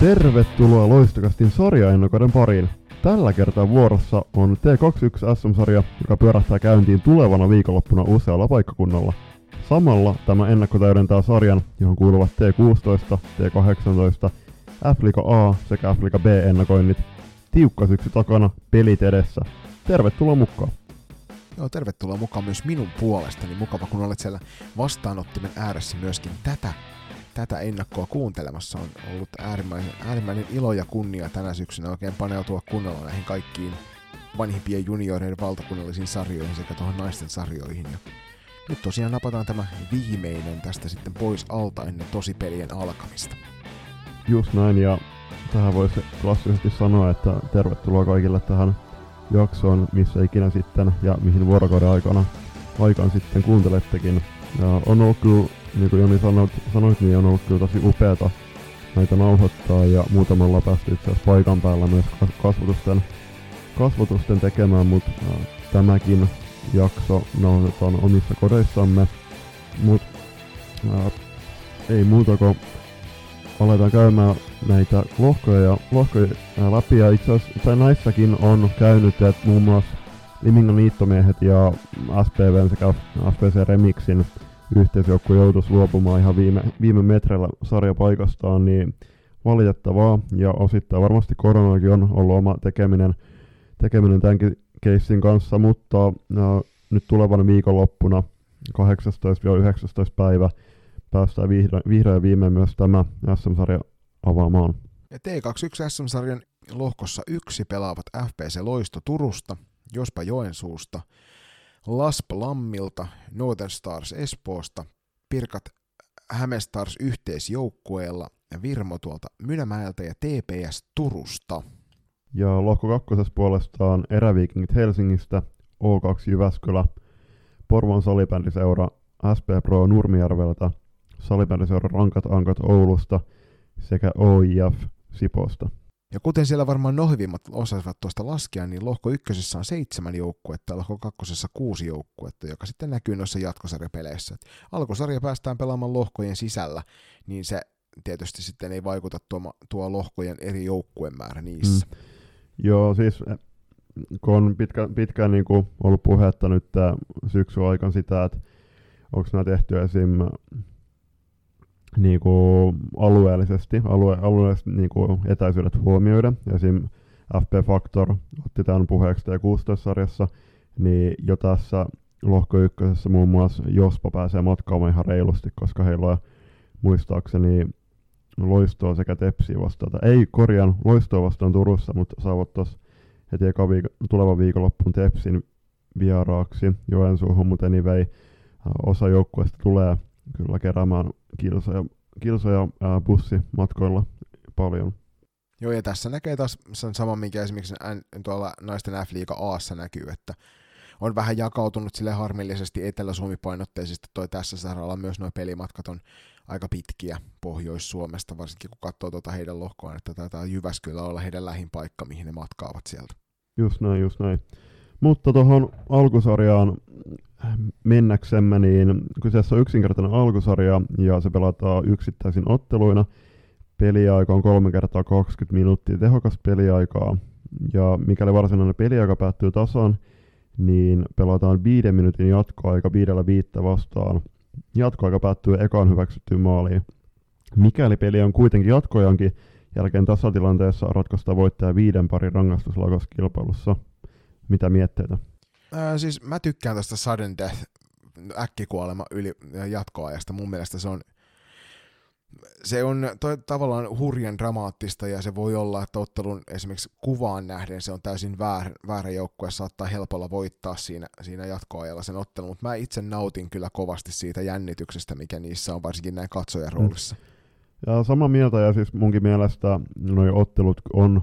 Tervetuloa Loistokastin sarjaennokoiden pariin. Tällä kertaa vuorossa on T21 SM-sarja, joka pyörähtää käyntiin tulevana viikonloppuna usealla paikkakunnalla. Samalla tämä ennakko täydentää sarjan, johon kuuluvat T16, T18, F-Liga A sekä F-Liga B-ennakoinnit. Tiukka syksy takana, pelit edessä. Tervetuloa mukaan! Joo, tervetuloa mukaan myös minun puolestani. Mukava, kun olet siellä vastaanottimen ääressä myöskin tätä, tätä ennakkoa kuuntelemassa. On ollut äärimmäinen, äärimmäinen ilo ja kunnia tänä syksynä oikein paneutua kunnolla näihin kaikkiin vanhimpien junioreiden valtakunnallisiin sarjoihin sekä tuohon naisten sarjoihin. Ja nyt tosiaan napataan tämä viimeinen tästä sitten pois alta ennen tosipelien alkamista. Just näin, ja tähän voisi klassisesti sanoa, että tervetuloa kaikille tähän jaksoon, missä ikinä sitten ja mihin vuorokauden aikana aikaan sitten kuuntelettekin. Ja on ollut kyllä, niin kuin Joni sanoit, sanoit, niin on ollut kyllä tosi upeata näitä nauhoittaa ja muutamalla päästy itse asiassa paikan päällä myös kasvatusten, kasvatusten tekemään, mutta tämäkin jakso nauhoitetaan omissa kodeissamme. Mutta ei muuta kuin aletaan käymään näitä lohkoja, ja lohkoja läpi. Ja itse asiassa näissäkin on käynyt, että muun muassa Limingan niittomiehet ja SPV sekä SPC Remixin yhteisjoukko joutuisi luopumaan ihan viime, viime metreillä sarjapaikastaan, niin valitettavaa. Ja osittain varmasti koronakin on ollut oma tekeminen, tekeminen tämänkin keissin kanssa, mutta no, nyt tulevana viikonloppuna 18-19 päivä päästään vihdoin, vihdoin viimein myös tämä SM-sarja avaamaan. Ja T21 SM-sarjan lohkossa yksi pelaavat FPC Loisto Turusta, Jospa Joensuusta, Lasp Lammilta, Northern Stars Espoosta, Pirkat Hämestars yhteisjoukkueella Virmo tuolta Mynämäeltä ja TPS Turusta. Ja lohko kakkosessa puolestaan Eräviikingit Helsingistä, O2 Jyväskylä, Porvon salibändiseura SP Pro Nurmijärveltä, salibändiseura Rankat Ankat Oulusta sekä OIF Siposta. Ja kuten siellä varmaan nohvimmat osasivat tuosta laskea, niin lohko ykkösessä on seitsemän joukkuetta ja lohko kakkosessa kuusi joukkuetta, joka sitten näkyy noissa jatkosarjapeleissä. Et alkusarja päästään pelaamaan lohkojen sisällä, niin se tietysti sitten ei vaikuta tuo, tuo lohkojen eri joukkueen määrä niissä. Mm. Joo, siis eh, kun on pitkä, pitkään niin ollut puhetta nyt syksyn aikana sitä, että onko nämä tehty esim niin kuin alueellisesti, alue, alueellisesti niin kuin etäisyydet huomioida. Esim. FP Factor otti tämän puheeksi T16-sarjassa, niin jo tässä lohko ykkösessä muun muassa Jospa pääsee matkaamaan ihan reilusti, koska heillä on muistaakseni loistoa sekä tepsiä vastaan. Ei korjaan loistoa vastaan Turussa, mutta saavat tuossa heti eka viik- tulevan viikonloppuun tepsin vieraaksi Joensuuhun, mutta anyway, osa joukkueesta tulee kyllä keräämään kilsoja, kilsoja ää, bussimatkoilla paljon. Joo, ja tässä näkee taas sen saman, mikä esimerkiksi tuolla naisten F-liiga Aassa näkyy, että on vähän jakautunut sille harmillisesti Etelä-Suomi-painotteisesti toi tässä saralla myös nuo pelimatkat on aika pitkiä Pohjois-Suomesta, varsinkin kun katsoo tuota heidän lohkoaan, että taitaa Jyväskylä olla heidän lähin paikka, mihin ne matkaavat sieltä. Just näin, just näin. Mutta tuohon alkusarjaan mennäksemme, niin kyseessä on yksinkertainen alkusarja ja se pelataan yksittäisin otteluina. Peliaika on 3 kertaa 20 minuuttia tehokas peliaikaa. Ja mikäli varsinainen peliaika päättyy tasan, niin pelataan viiden minuutin jatkoaika viidellä viittä vastaan. Jatkoaika päättyy ekaan hyväksyttyyn maaliin. Mikäli peli on kuitenkin jatkojankin jälkeen tasatilanteessa ratkaista voittaja viiden parin rangaistuslaukaskilpailussa. Mitä mietteitä? Ää, siis mä tykkään tästä sudden death, äkkikuolema yli jatkoajasta. Mun mielestä se on, se on toi, tavallaan hurjan dramaattista ja se voi olla, että ottelun esimerkiksi kuvaan nähden se on täysin väärä, väärä joukkue ja saattaa helpolla voittaa siinä, siinä jatkoajalla sen ottelun, mutta mä itse nautin kyllä kovasti siitä jännityksestä, mikä niissä on, varsinkin näin katsojan roolissa. Mm. Ja sama mieltä, ja siis munkin mielestä nuo ottelut on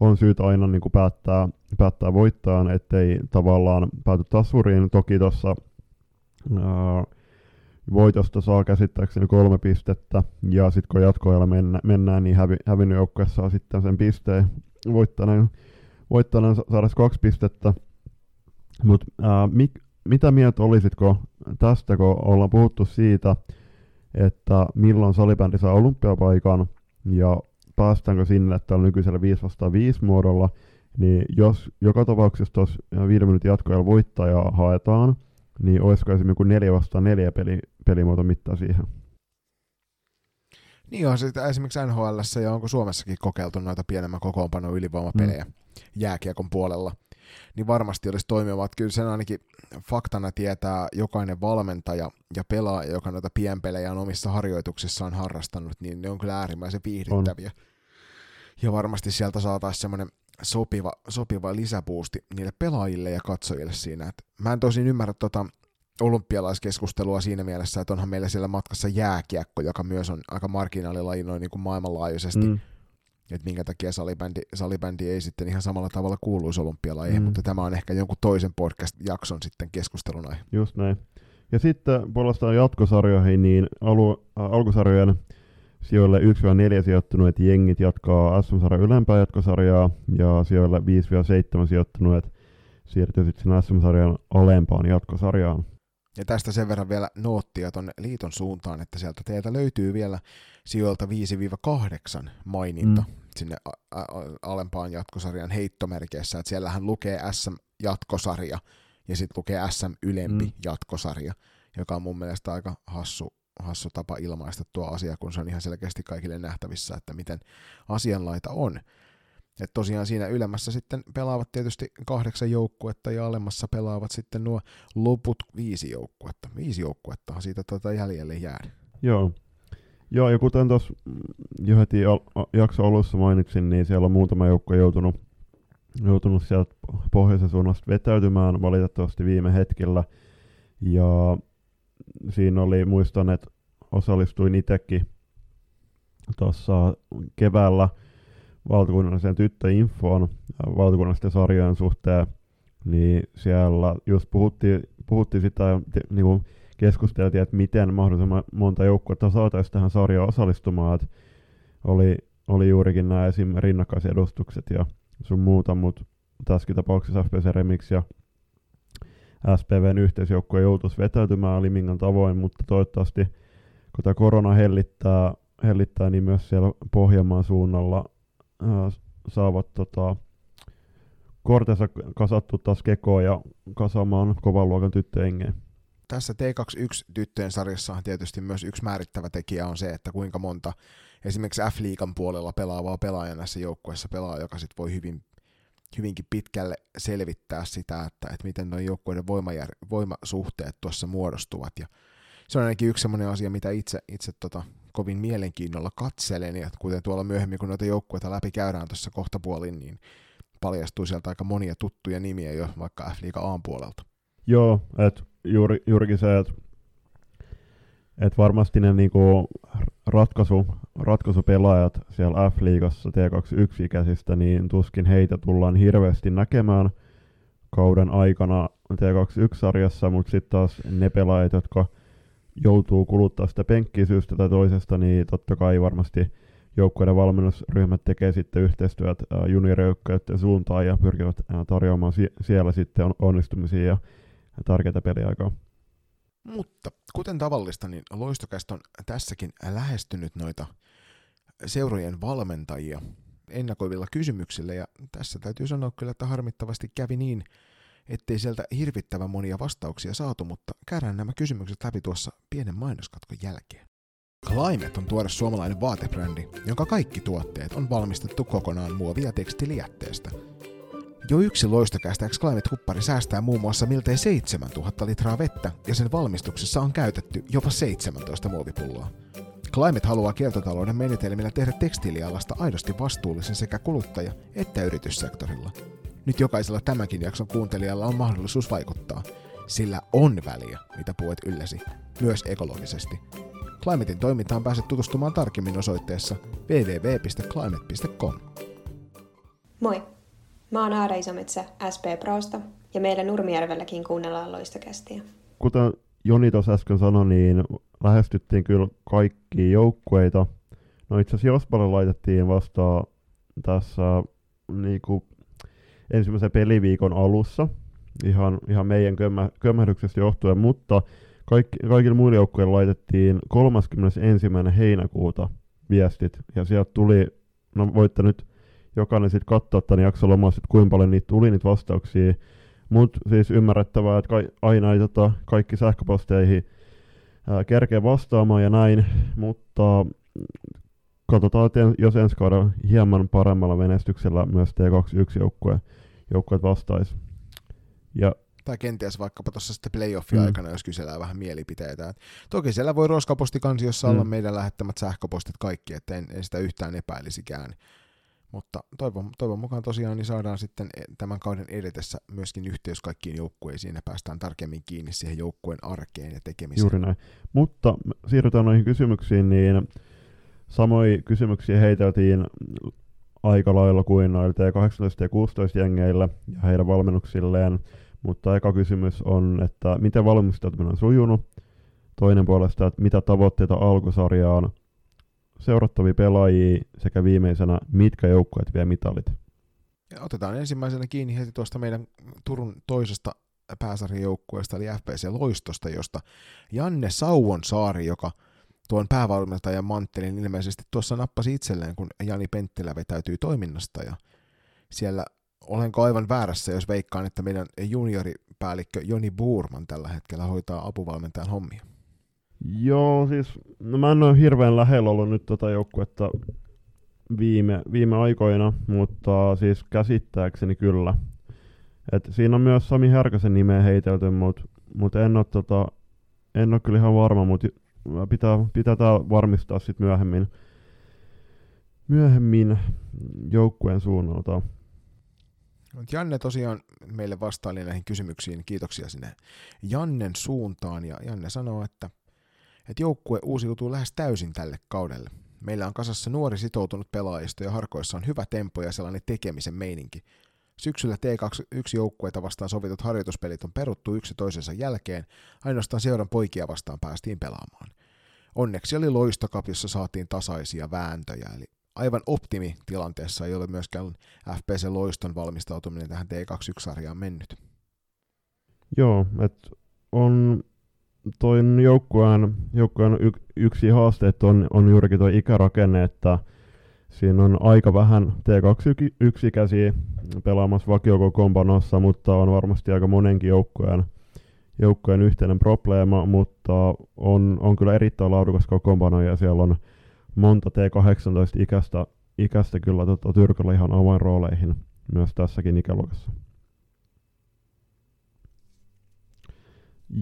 on syytä aina niin kuin päättää, päättää voittaa, ettei tavallaan pääty tasuriin. Toki tuossa voitosta saa käsittääkseni kolme pistettä, ja sitten kun jatkoajalla mennä, mennään, niin hävi, hävinnyt joukkue saa sitten sen pisteen voittaneen, voittaneen saada kaksi pistettä. Mutta mitä mieltä olisitko tästä, kun ollaan puhuttu siitä, että milloin salibändi saa olympiapaikan, ja päästäänkö sinne, että on nykyisellä 5 vastaan 5 muodolla, niin jos joka tapauksessa tuossa viiden minuutin jatkoajalla voittajaa haetaan, niin olisiko esimerkiksi 4 vastaan 4 peli, pelimuoto mittaa siihen? Niin on sitä esimerkiksi NHL ja onko Suomessakin kokeiltu noita pienemmän kokoonpanon ylivoimapelejä mm. jääkiekon puolella, niin varmasti olisi toimivat. Kyllä sen ainakin faktana tietää jokainen valmentaja ja pelaaja, joka noita pienpelejä on omissa harjoituksissaan harrastanut, niin ne on kyllä äärimmäisen viihdyttäviä. On. Ja varmasti sieltä saataisiin semmoinen sopiva, sopiva lisäpuusti niille pelaajille ja katsojille siinä. Et mä en tosin ymmärrä tota olympialaiskeskustelua siinä mielessä, että onhan meillä siellä matkassa jääkiekko, joka myös on aika marginaalilaji noin niin kuin maailmanlaajuisesti. Mm. Että minkä takia salibändi, salibändi ei sitten ihan samalla tavalla kuuluisi olympialajeihin, mm. mutta tämä on ehkä jonkun toisen podcast-jakson sitten keskustelun aihe. Just näin. Ja sitten puolestaan jatkosarjoihin, niin alu, äh, alkusarjojen sijoille 1-4 sijoittuneet jengit jatkaa SM-sarjan ylempää jatkosarjaa, ja sijoille 5-7 sijoittuneet siirtyy sitten SM-sarjan alempaan jatkosarjaan. Ja tästä sen verran vielä noottia tuonne liiton suuntaan, että sieltä teiltä löytyy vielä sijoilta 5-8 maininta mm. sinne a- a- alempaan jatkosarjan heittomerkeissä, että siellähän lukee SM-jatkosarja ja sitten lukee SM-ylempi mm. jatkosarja, joka on mun mielestä aika hassu, hassu tapa ilmaista tuo asia, kun se on ihan selkeästi kaikille nähtävissä, että miten asianlaita on. Et tosiaan siinä ylemmässä sitten pelaavat tietysti kahdeksan joukkuetta ja alemmassa pelaavat sitten nuo loput viisi joukkuetta. Viisi joukkuetta siitä tuota jäljelle jää. Joo. Joo, ja kuten tuossa jo heti jakso alussa mainitsin, niin siellä on muutama joukko joutunut, joutunut sieltä pohjoisen suunnasta vetäytymään valitettavasti viime hetkellä. Ja siinä oli, muistan, että osallistuin itsekin tuossa keväällä – valtakunnalliseen tyttöinfoon valtakunnallisten sarjojen suhteen, niin siellä just puhuttiin, puhuttiin sitä, niin kuin keskusteltiin, että miten mahdollisimman monta joukkuetta saataisiin tähän sarjaan osallistumaan, että oli, oli juurikin nämä esim. rinnakkaisedustukset ja sun muuta, mutta tässäkin tapauksessa FPC Remix ja SPVn yhteisjoukkue joutuisi vetäytymään Limingan tavoin, mutta toivottavasti kun tämä korona hellittää, hellittää, niin myös siellä Pohjanmaan suunnalla saavat tota, kortensa kasattu taas kekoon ja kasaamaan kovan luokan tyttöjengeen. Tässä T21-tyttöjen sarjassa on tietysti myös yksi määrittävä tekijä on se, että kuinka monta esimerkiksi F-liigan puolella pelaavaa pelaajaa näissä joukkueissa pelaa, joka sit voi hyvin, hyvinkin pitkälle selvittää sitä, että, että miten nuo joukkueiden voimajär- voimasuhteet tuossa muodostuvat. Ja se on ainakin yksi sellainen asia, mitä itse, itse tota, kovin mielenkiinnolla katselen, ja kuten tuolla myöhemmin, kun noita joukkueita läpi käydään tuossa kohtapuolin, niin paljastuu sieltä aika monia tuttuja nimiä jo vaikka F-liiga A-puolelta. Joo, että juuri, juurikin se, että et varmasti ne niinku ratkaisu, ratkaisupelaajat siellä F-liigassa T21-ikäisistä, niin tuskin heitä tullaan hirveästi näkemään kauden aikana T21-sarjassa, mutta sitten taas ne pelaajat, jotka – joutuu kuluttaa sitä penkkiä syystä tai toisesta, niin totta kai varmasti joukkueiden valmennusryhmät tekee sitten yhteistyöt juniorijoukkueiden suuntaan ja pyrkivät tarjoamaan siellä sitten onnistumisia ja tärkeitä peliaikaa. Mutta kuten tavallista, niin Loistokäst on tässäkin lähestynyt noita seurojen valmentajia ennakoivilla kysymyksillä, ja tässä täytyy sanoa kyllä, että harmittavasti kävi niin, ettei sieltä hirvittävän monia vastauksia saatu, mutta käydään nämä kysymykset läpi tuossa pienen mainoskatkon jälkeen. Climate on tuore suomalainen vaatebrändi, jonka kaikki tuotteet on valmistettu kokonaan muovia tekstilijätteestä. Jo yksi loistokästä X Climate-huppari säästää muun muassa miltei 7000 litraa vettä ja sen valmistuksessa on käytetty jopa 17 muovipulloa. Climate haluaa kiertotalouden menetelmillä tehdä tekstiilialasta aidosti vastuullisen sekä kuluttaja- että yrityssektorilla – nyt jokaisella tämänkin jakson kuuntelijalla on mahdollisuus vaikuttaa. Sillä on väliä, mitä puet ylläsi, myös ekologisesti. Climatein toimintaan pääset tutustumaan tarkemmin osoitteessa www.climate.com. Moi! Mä oon Aara Isometsä SP Prosta ja meillä Nurmijärvelläkin kuunnellaan loistokästiä. Kuten Joni tuossa äsken sanoi, niin lähestyttiin kyllä kaikki joukkueita. No itse asiassa Jospalle laitettiin vasta tässä niin kuin ensimmäisen peliviikon alussa, ihan, ihan meidän kömmä, kömmähdyksestä johtuen, mutta kaikki, kaikille muille joukkueille laitettiin 31. heinäkuuta viestit, ja sieltä tuli no voitte nyt jokainen sitten katsoa tämän jakson lomaa, että kuinka paljon niitä tuli niitä vastauksia. Mutta siis ymmärrettävää, että ka- aina ei tota, kaikki sähköposteihin ää, kerkeä vastaamaan ja näin, mutta katsotaan, että jos ensi kaudella hieman paremmalla menestyksellä myös T21-joukkue joukkueet vastaisi. Ja tai kenties vaikkapa tuossa sitten playoffin mm. aikana, jos kysellään vähän mielipiteitä. Toki siellä voi roskapostikansiossa mm. olla meidän lähettämät sähköpostit kaikki, että en, en sitä yhtään epäilisikään. Mutta toivon, toivon mukaan tosiaan niin saadaan sitten e, tämän kauden edetessä myöskin yhteys kaikkiin joukkueisiin ja päästään tarkemmin kiinni siihen joukkueen arkeen ja tekemiseen. Juuri näin. Mutta siirrytään noihin kysymyksiin, niin samoin kysymyksiä heiteltiin aika lailla kuin noille T18 ja 16 jengeillä ja heidän valmennuksilleen. Mutta eka kysymys on, että miten valmistautuminen on sujunut. Toinen puolesta, että mitä tavoitteita alkusarjaan, seurattavia pelaajia sekä viimeisenä, mitkä joukkueet vie mitalit. Otetaan ensimmäisenä kiinni heti tuosta meidän Turun toisesta pääsarjan joukkueesta, eli FPC Loistosta, josta Janne Sauvonsaari, joka tuon päävalmentajan manttelin ilmeisesti tuossa nappasi itselleen, kun Jani Penttilä vetäytyi toiminnasta, ja siellä olenko aivan väärässä, jos veikkaan, että meidän junioripäällikkö Joni Buurman tällä hetkellä hoitaa apuvalmentajan hommia? Joo, siis no mä en ole hirveän lähellä ollut nyt tota joukkuetta viime, viime aikoina, mutta siis käsittääkseni kyllä. Et siinä on myös Sami Härkösen nimeä heitelty, mutta mut en, ole tota, kyllä ihan varma, mutta pitää, pitää tää varmistaa sitten myöhemmin, myöhemmin joukkueen suunnalta. Janne tosiaan meille vastaili näihin kysymyksiin. Kiitoksia sinne Jannen suuntaan. Ja Janne sanoo, että, että joukkue uusiutuu lähes täysin tälle kaudelle. Meillä on kasassa nuori sitoutunut pelaajisto ja harkoissa on hyvä tempo ja sellainen tekemisen meininki. Syksyllä T21-joukkueita vastaan sovitut harjoituspelit on peruttu yksi toisensa jälkeen, ainoastaan seuran poikia vastaan päästiin pelaamaan. Onneksi oli loistokap, jossa saatiin tasaisia vääntöjä, eli aivan optimitilanteessa ei ole myöskään FPC Loiston valmistautuminen tähän T21-sarjaan mennyt. Joo, että on toin joukkueen, joukkueen yksi haasteet on, on juurikin tuo ikärakenne, että siinä on aika vähän T21-ikäisiä pelaamassa vakiokokoonpanossa, mutta on varmasti aika monenkin joukkueen, joukkueen yhteinen probleema, mutta on, on kyllä erittäin laadukas kokoonpano ja siellä on monta T18-ikäistä ikäistä kyllä tota, Tyrkyllä ihan avainrooleihin myös tässäkin ikäluokassa.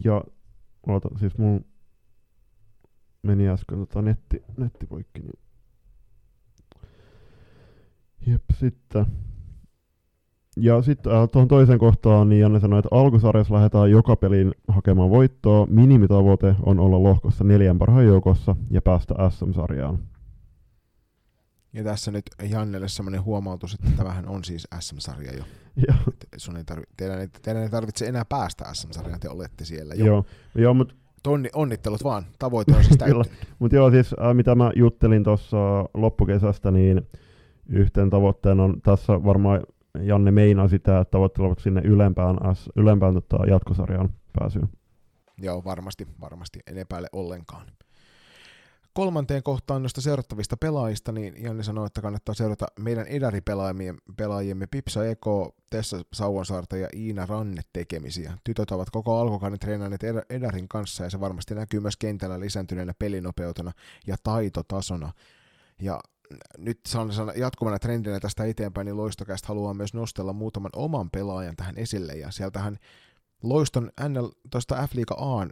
Ja oota, siis mun meni äsken tota netti, netti poikki, niin Jep, sitten ja sitten äh, tuohon toiseen kohtaan, niin Janne sanoi, että alkusarjassa lähdetään joka peliin hakemaan voittoa. Minimitavoite on olla lohkossa neljän parhaan joukossa ja päästä SM-sarjaan. Ja tässä nyt Jannelle semmoinen huomautus, että tämähän on siis SM-sarja jo. Sun ei tarvi, teidän, ei, teidän ei tarvitse enää päästä SM-sarjaan, te olette siellä jo. Joo, joo mutta Tonni, onnittelut vaan, tavoite on siis täyttynyt. Mutta joo, siis äh, mitä mä juttelin tuossa loppukesästä, niin yhten tavoitteen on tässä varmaan Janne meinaa sitä, että tavoittelevat sinne ylempään, ylempään tota, jatkosarjaan pääsyyn. Joo, varmasti, varmasti, en epäile ollenkaan. Kolmanteen kohtaan noista seurattavista pelaajista, niin Janne sanoi, että kannattaa seurata meidän edari-pelaajiemme Pipsa Eko, Tessa Sauvansaarta ja Iina Ranne tekemisiä. Tytöt ovat koko alkukauden treenanneet Edarin kanssa ja se varmasti näkyy myös kentällä lisääntyneenä pelinopeutena ja taitotasona. Ja nyt jatkuvana trendinä tästä eteenpäin, niin Loistokästä haluaa myös nostella muutaman oman pelaajan tähän esille, ja sieltähän Loiston NL, tuosta F-liiga A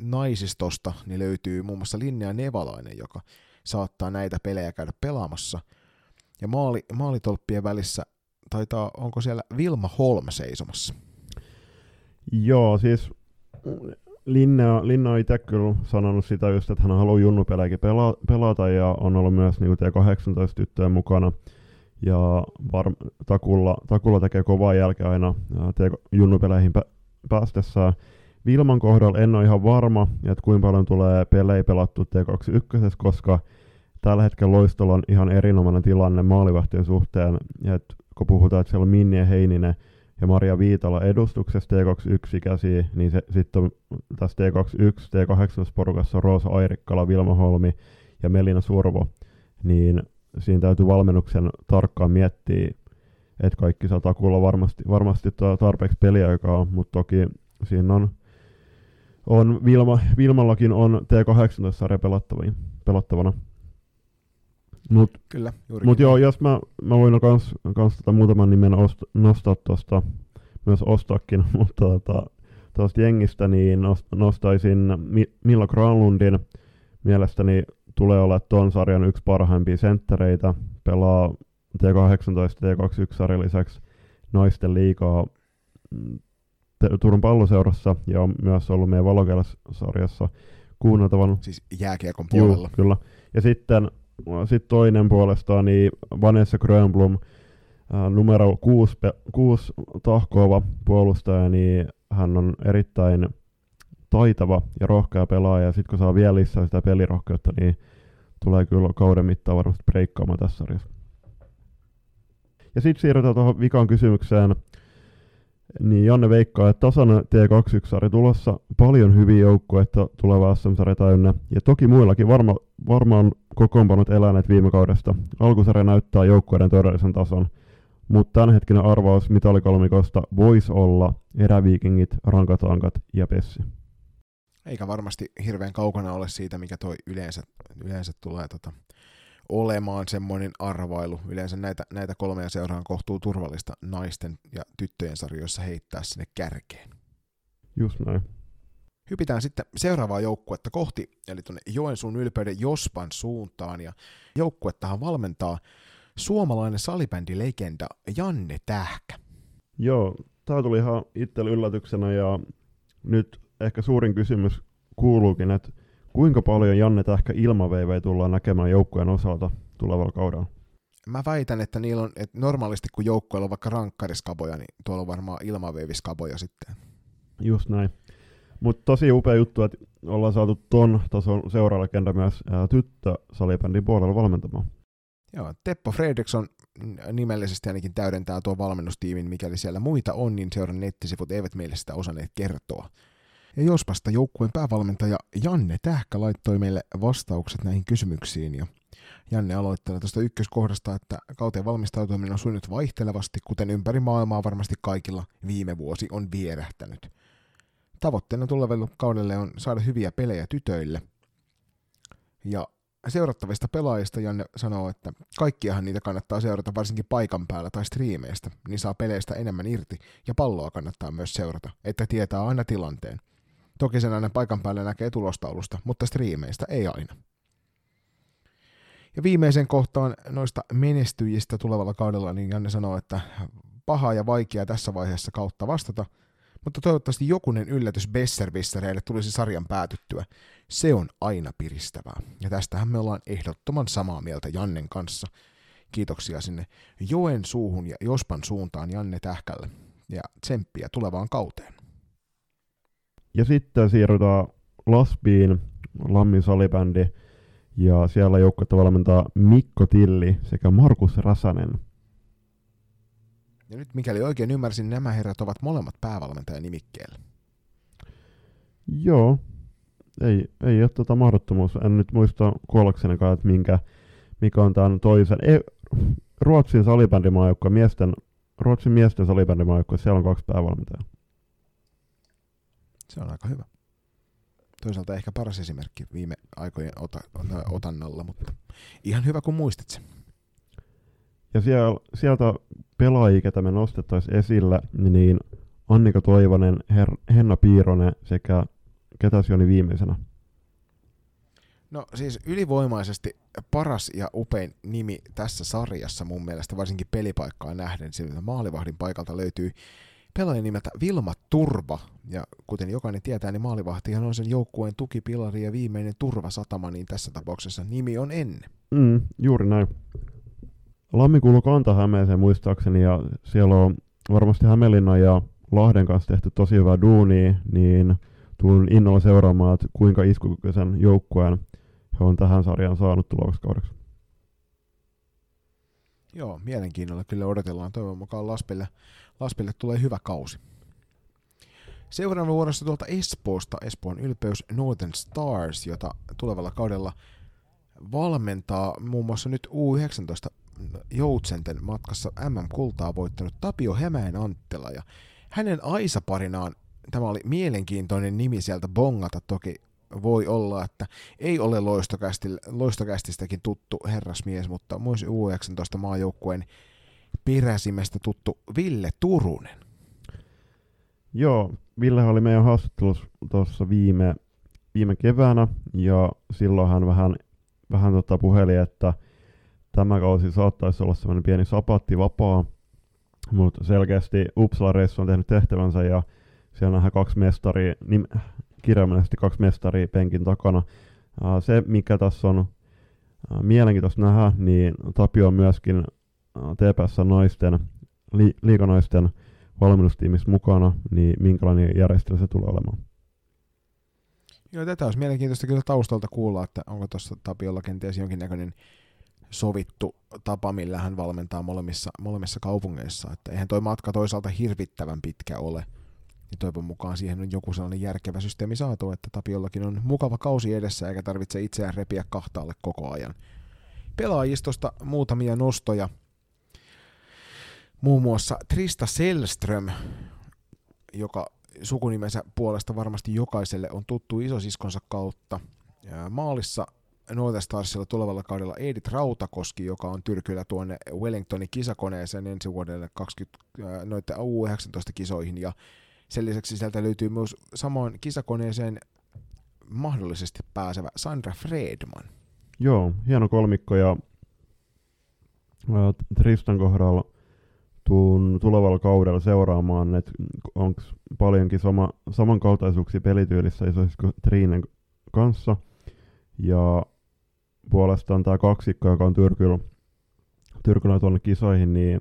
naisistosta niin löytyy muun muassa Linnea Nevalainen, joka saattaa näitä pelejä käydä pelaamassa. Ja maali, maalitolppien välissä taitaa, onko siellä Vilma Holm seisomassa? Joo, siis Linna, Linna on itse kyllä sanonut sitä just, että hän haluaa junnupelejäkin pela, pelata ja on ollut myös niin T18 tyttöjen mukana. Ja var, takulla, takulla tekee kovaa jälkeä aina junnupeleihin pä, päästessään. Vilman kohdalla en ole ihan varma, että kuinka paljon tulee pelejä pelattu T21, koska tällä hetkellä Loistolla on ihan erinomainen tilanne maalivahtien suhteen. Et kun puhutaan, että siellä on Minni ja Heininen – ja Maria Viitala edustuksessa T21-ikäisiä, niin se, sitten tässä T21, T18-porukassa on Roosa Airikkala, Vilma Holmi ja Melina Survo, niin siinä täytyy valmennuksen tarkkaan miettiä, että kaikki saa takulla varmasti, varmasti tarpeeksi peliaikaa, mutta toki siinä on, on Vilma, Vilmallakin on T18-sarja pelattavana. Mut, Kyllä, Mut joo, jos mä, mä voin kans, kans tota muutaman nimen ost, nostaa tuosta, myös ostaakin, mutta tota, tuosta jengistä, niin nostaisin Milla Granlundin. Mielestäni tulee olla ton sarjan yksi parhaimpia senttereitä. Pelaa T18 ja T21-sarjan lisäksi naisten liikaa mm, Turun palloseurassa ja on myös ollut meidän Valokelas-sarjassa kuunneltavan. Siis jääkiekon puolella. Juu, kyllä. Ja sitten sit toinen puolestaan niin Vanessa Grönblom, äh, numero 6, 6 tahkoava puolustaja, niin hän on erittäin taitava ja rohkea pelaaja, ja sitten kun saa vielä lisää sitä pelirohkeutta, niin tulee kyllä kauden mittaan varmasti breikkaamaan tässä sarjassa. Ja sitten siirrytään tuohon vikaan kysymykseen. Niin Janne veikkaa, että tasainen T21-sarja tulossa, paljon hyviä joukkueita tuleva SM-sarja täynnä, ja toki muillakin varma, varmaan kokoonpanot eläneet viime kaudesta. Alkusarja näyttää joukkueiden todellisen tason, mutta tämänhetkinen arvaus mitalikolmikosta voisi olla eräviikingit, rankatankat ja pessi. Eikä varmasti hirveän kaukana ole siitä, mikä toi yleensä, yleensä tulee tota, olemaan semmoinen arvailu. Yleensä näitä, näitä kolmea seuraan kohtuu turvallista naisten ja tyttöjen sarjoissa heittää sinne kärkeen. Just näin. Hypitään sitten seuraavaa joukkuetta kohti, eli tuonne Joensuun ylpeyden Jospan suuntaan, ja joukkuettahan valmentaa suomalainen salibändilegenda Janne Tähkä. Joo, tämä tuli ihan itselle yllätyksenä, ja nyt ehkä suurin kysymys kuuluukin, että kuinka paljon Janne Tähkä ilmaveivejä tullaan näkemään joukkueen osalta tulevalla kaudella? Mä väitän, että niillä on, että normaalisti kun joukkueella on vaikka rankkariskaboja, niin tuolla on varmaan ilmaveiviskaboja sitten. Just näin. Mutta tosi upea juttu, että ollaan saatu ton tason seuraajalla myös ää, tyttö salibändin puolella valmentamaan. Joo, Teppo Fredriksson nimellisesti ainakin täydentää tuon valmennustiimin, mikäli siellä muita on, niin seuran nettisivut eivät meille sitä osanneet kertoa. Ja jospasta joukkueen päävalmentaja Janne Tähkä laittoi meille vastaukset näihin kysymyksiin. Ja Janne aloittaa tuosta ykköskohdasta, että kauteen valmistautuminen on sujunut vaihtelevasti, kuten ympäri maailmaa varmasti kaikilla viime vuosi on vierähtänyt. Tavoitteena tulevalle kaudelle on saada hyviä pelejä tytöille. Ja seurattavista pelaajista Janne sanoo, että kaikkiahan niitä kannattaa seurata varsinkin paikan päällä tai striimeistä, niin saa peleistä enemmän irti, ja palloa kannattaa myös seurata, että tietää aina tilanteen. Toki sen aina paikan päällä näkee tulostaulusta, mutta striimeistä ei aina. Ja viimeisen kohtaan noista menestyjistä tulevalla kaudella, niin Janne sanoo, että paha ja vaikea tässä vaiheessa kautta vastata, mutta toivottavasti jokunen yllätys Besservissereille tulisi sarjan päätyttyä. Se on aina piristävää. Ja tästähän me ollaan ehdottoman samaa mieltä Jannen kanssa. Kiitoksia sinne Joen suuhun ja Jospan suuntaan Janne Tähkälle. Ja tsemppiä tulevaan kauteen. Ja sitten siirrytään Lasbiin, Lammin salibändi, ja siellä joukkuetta valmentaa Mikko Tilli sekä Markus Räsänen. Ja nyt mikäli oikein ymmärsin, nämä herrat ovat molemmat päävalmentajan nimikkeellä. Joo, ei, ei ole tota mahdottomuus. En nyt muista kuollaksenakaan, että minkä, mikä on tämän toisen. Ei, Ruotsin salibändimaajoukkue, miesten, Ruotsin miesten salibändimaajoukkue, siellä on kaksi päävalmentajaa. Se on aika hyvä. Toisaalta ehkä paras esimerkki viime aikojen ota, otannalla, mutta ihan hyvä kun muistit sen. Ja siellä, sieltä pelaajia, ketä me nostettaisiin esille, niin Annika Toivonen, Her- Henna Piironen sekä ketä oli viimeisenä? No siis ylivoimaisesti paras ja upein nimi tässä sarjassa mun mielestä, varsinkin pelipaikkaa nähden, sillä maalivahdin paikalta löytyy pelaajan nimeltä Vilma Turva, ja kuten jokainen tietää, niin maalivahtihan on sen joukkueen tukipilari ja viimeinen turvasatama, niin tässä tapauksessa nimi on ennen. Mm, juuri näin. Lammi kuuluu Kanta-Hämeeseen muistaakseni, ja siellä on varmasti Hämeenlinna ja Lahden kanssa tehty tosi hyvää duunia, niin tuun innolla seuraamaan, että kuinka iskukykyisen joukkueen he on tähän sarjaan saanut tuloskaudeksi. Joo, mielenkiinnolla kyllä odotellaan. Toivon mukaan Laspille, Laspille tulee hyvä kausi. Seuraavana vuorossa tuolta Espoosta, Espoon ylpeys Northern Stars, jota tulevalla kaudella valmentaa muun muassa nyt U19 Joutsenten matkassa MM-kultaa voittanut Tapio Hämäen Anttila ja hänen Aisa-parinaan tämä oli mielenkiintoinen nimi sieltä bongata, toki voi olla, että ei ole loistokästistäkin tuttu herrasmies, mutta myös U19 maajoukkueen peräsimestä tuttu Ville Turunen. Joo, Ville oli meidän haastattelussa tuossa viime, viime keväänä, ja silloin hän vähän, vähän tota puheli, että tämä kausi saattaisi olla sellainen pieni sapatti vapaa, mutta selkeästi Uppsala-reissu on tehnyt tehtävänsä, ja siellä nähdään kaksi mestaria, nim, kirjaimellisesti kaksi mestaria penkin takana. Se, mikä tässä on mielenkiintoista nähdä, niin Tapio on myöskin TPS naisten, li, liikanaisten valmennustiimissä mukana, niin minkälainen järjestely se tulee olemaan? Joo, tätä olisi mielenkiintoista kyllä taustalta kuulla, että onko tuossa Tapiolla kenties jonkinnäköinen sovittu tapa, millä hän valmentaa molemmissa, molemmissa kaupungeissa. Että eihän toi matka toisaalta hirvittävän pitkä ole – niin toivon mukaan siihen on joku sellainen järkevä systeemi saatu, että Tapiollakin on mukava kausi edessä eikä tarvitse itseään repiä kahtaalle koko ajan. Pelaajistosta muutamia nostoja. Muun muassa Trista Selström, joka sukunimensä puolesta varmasti jokaiselle on tuttu isosiskonsa kautta. Maalissa Northern Starsilla tulevalla kaudella Edith Rautakoski, joka on tyrkyllä tuonne Wellingtonin kisakoneeseen ensi vuodelle 20, noiden U19-kisoihin, ja sen lisäksi sieltä löytyy myös samoin kisakoneeseen mahdollisesti pääsevä Sandra Fredman. Joo, hieno kolmikko ja Tristan kohdalla tuun tulevalla kaudella seuraamaan, että onko paljonkin sama, samankaltaisuuksia pelityylissä isoisiko Triinen kanssa. Ja puolestaan tämä kaksikko, joka on Tyrkyllä, Tyrkyllä tuonne kisoihin, niin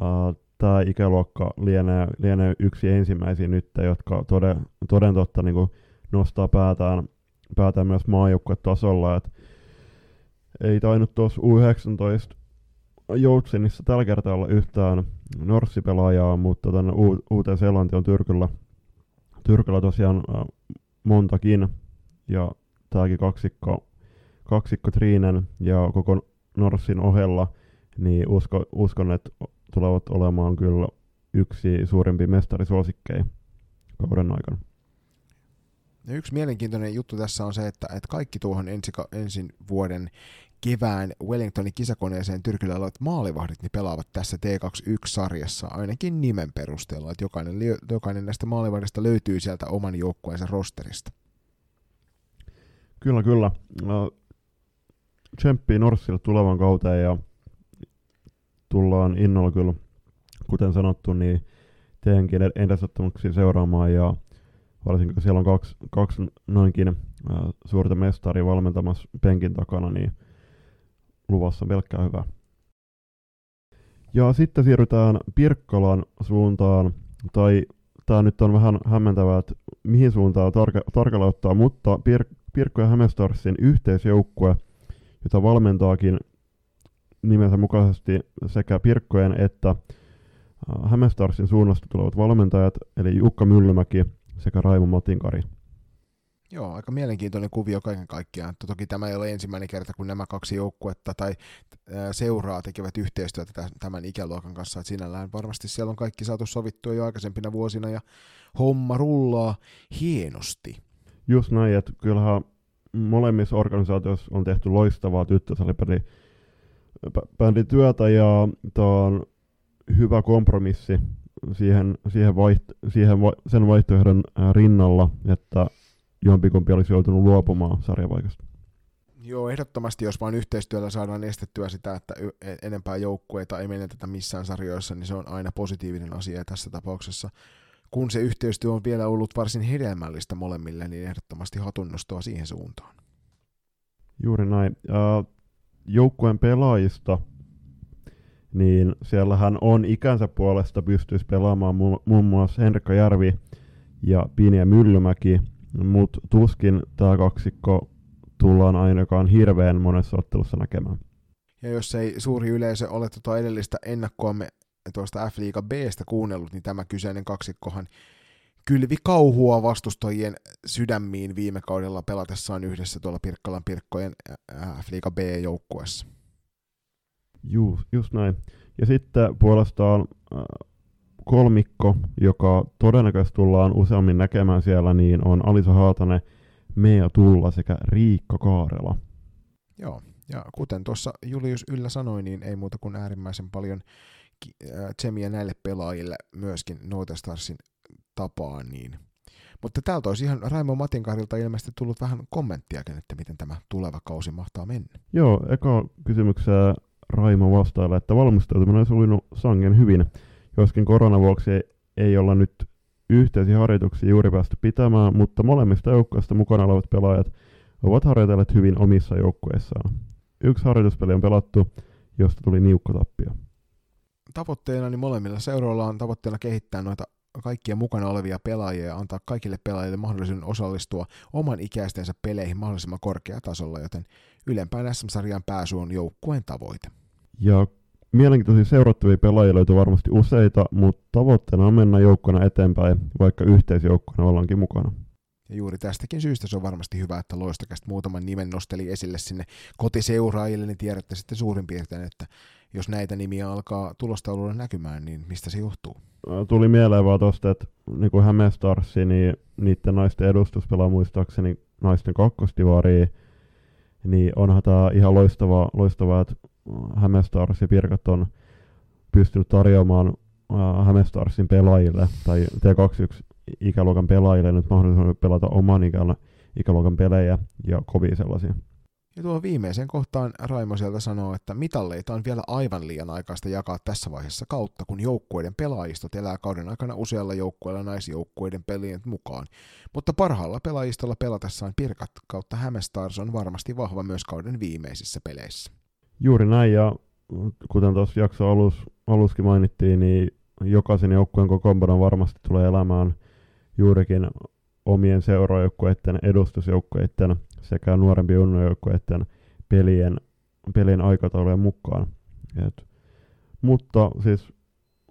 uh, tämä ikäluokka lienee, lienee yksi ensimmäisiä nyt, jotka toden, toden totta niin nostaa päätään, päätään myös maajoukkuetasolla. Et ei tainnut tuossa U19 Joutsenissa tällä kertaa olla yhtään norssipelaajaa, mutta tänne u- uuteen Seelanti on Tyrkyllä, Tyrkyllä tosiaan äh, montakin. Ja tämäkin kaksikko, kaksikko Triinen ja koko Norssin ohella, niin usko, uskon, että tulevat olemaan kyllä yksi suurempi mestarisuosikkeja kauden aikana. Ja yksi mielenkiintoinen juttu tässä on se, että, että kaikki tuohon ensi, ensin vuoden kevään Wellingtonin kisakoneeseen Tyrkyllä olevat maalivahdit niin pelaavat tässä T21-sarjassa ainakin nimen perusteella, että jokainen, jokainen näistä maalivahdista löytyy sieltä oman joukkueensa rosterista. Kyllä, kyllä. No, tsemppii Norssille tulevan kauteen ja tullaan innolla kyllä, kuten sanottu, niin teidänkin edesottamuksia seuraamaan ja varsinkin kun siellä on kaksi, kaksi noinkin suurta mestaria valmentamassa penkin takana, niin luvassa pelkkää hyvää. Ja sitten siirrytään Pirkkalan suuntaan, tai tämä nyt on vähän hämmentävää, että mihin suuntaan tarka- tarkalleen ottaa, mutta Pir- Pirkko ja Hämestarsin yhteisjoukkue, jota valmentaakin nimensä mukaisesti sekä Pirkkojen että äh, Hämestarsin suunnasta tulevat valmentajat, eli Jukka Myllymäki sekä Raimo Matinkari. Joo, aika mielenkiintoinen kuvio kaiken kaikkiaan. Toki tämä ei ole ensimmäinen kerta, kun nämä kaksi joukkuetta tai seuraa tekevät yhteistyötä tämän ikäluokan kanssa. Et sinällään varmasti siellä on kaikki saatu sovittua jo aikaisempina vuosina ja homma rullaa hienosti. Just näin, että kyllähän molemmissa organisaatioissa on tehty loistavaa työtä ja tämä on hyvä kompromissi siihen, siihen, vaiht, siihen va, sen vaihtoehdon rinnalla, että jompikumpi olisi joutunut luopumaan sarjavaikasta. Joo, ehdottomasti, jos vain yhteistyöllä saadaan estettyä sitä, että e, enempää joukkueita ei menetetä missään sarjoissa, niin se on aina positiivinen asia tässä tapauksessa. Kun se yhteistyö on vielä ollut varsin hedelmällistä molemmille, niin ehdottomasti hatunnostoa siihen suuntaan. Juuri näin. Joukkueen pelaajista, niin siellähän on ikänsä puolesta pystyisi pelaamaan mu- muun muassa Henrikka Järvi ja Pinja Myllymäki, mutta tuskin tämä kaksikko tullaan ainakaan hirveän monessa ottelussa näkemään. Ja jos ei suuri yleisö ole tuota edellistä ennakkoamme tuosta F-liiga Bstä kuunnellut, niin tämä kyseinen kaksikkohan kylvi kauhua vastustajien sydämiin viime kaudella pelatessaan yhdessä tuolla Pirkkalan Pirkkojen F-liiga B-joukkueessa. Juu, just näin. Ja sitten puolestaan kolmikko, joka todennäköisesti tullaan useammin näkemään siellä, niin on Alisa Haatanen, Mea Tulla sekä Riikka Kaarela. Joo, ja kuten tuossa Julius Yllä sanoi, niin ei muuta kuin äärimmäisen paljon tsemiä näille pelaajille myöskin Starsin tapaan. Niin. Mutta täältä olisi ihan Raimo Matinkarilta ilmeisesti tullut vähän kommenttiakin, että miten tämä tuleva kausi mahtaa mennä. Joo, eka kysymykseen Raimo vastailla, että valmistautuminen on sujunut sangen hyvin, joskin koronavuoksi ei, ei olla nyt yhteisiä harjoituksia juuri päästy pitämään, mutta molemmista joukkueista mukana olevat pelaajat ovat harjoitelleet hyvin omissa joukkueissaan. Yksi harjoituspeli on pelattu, josta tuli niukka tappio. Tavoitteena niin molemmilla seuroilla on tavoitteena kehittää noita kaikkia mukana olevia pelaajia ja antaa kaikille pelaajille mahdollisuuden osallistua oman ikäistensä peleihin mahdollisimman korkeatasolla, joten ylempään SM-sarjan pääsy on joukkueen tavoite. Ja mielenkiintoisia seurattavia pelaajia löytyy varmasti useita, mutta tavoitteena on mennä joukkona eteenpäin, vaikka yhteisjoukkona ollaankin mukana. Ja juuri tästäkin syystä se on varmasti hyvä, että Loistokästä muutaman nimen nosteli esille sinne kotiseuraajille, niin tiedätte sitten suurin piirtein, että jos näitä nimiä alkaa tulostaululla näkymään, niin mistä se johtuu? Tuli mieleen vaan tuosta, että niin kuin Hämestarsi, niin niiden naisten edustus pelaa muistaakseni naisten kakkostivaria, niin onhan tämä ihan loistavaa, loistavaa että Hämestars ja Pirkat on pystynyt tarjoamaan Hämestarsin pelaajille tai T21 ikäluokan pelaajille nyt mahdollisuuden pelata oman ikäluokan pelejä ja kovia sellaisia. Ja tuo viimeisen kohtaan Raimo sieltä sanoo, että mitalleita on vielä aivan liian aikaista jakaa tässä vaiheessa kautta, kun joukkueiden pelaajistot elää kauden aikana usealla joukkueella naisjoukkueiden pelien mukaan. Mutta parhaalla pelaajistolla pelatessaan Pirkat kautta Hämestars on varmasti vahva myös kauden viimeisissä peleissä. Juuri näin, ja kuten tuossa jakso alus, aluskin mainittiin, niin jokaisen joukkueen kokoonpanon varmasti tulee elämään juurikin omien seurajoukkueiden, edustusjoukkueiden sekä nuorempien junnujoukkueiden pelien, pelien aikataulujen mukaan. Et, mutta siis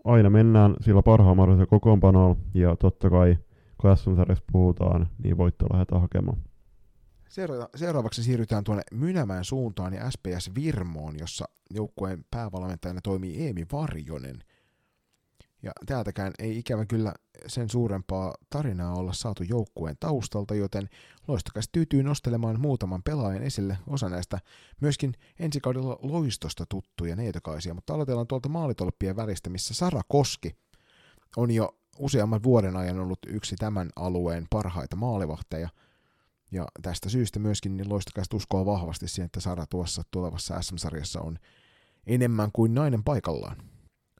aina mennään sillä parhaan mahdollisella kokoonpanolla ja totta kai kun sm puhutaan, niin voitto lähdetään hakemaan. Seuraavaksi siirrytään tuonne Mynämään suuntaan ja SPS Virmoon, jossa joukkueen päävalmentajana toimii Eemi Varjonen – ja täältäkään ei ikävä kyllä sen suurempaa tarinaa olla saatu joukkueen taustalta, joten loistokas tyytyy nostelemaan muutaman pelaajan esille, osa näistä myöskin ensikaudella loistosta tuttuja neitokaisia, mutta aloitellaan tuolta maalitolppien välistä, missä Sara Koski on jo useamman vuoden ajan ollut yksi tämän alueen parhaita maalivahteja, ja tästä syystä myöskin niin loistokas uskoo vahvasti siihen, että Sara tuossa tulevassa SM-sarjassa on enemmän kuin nainen paikallaan.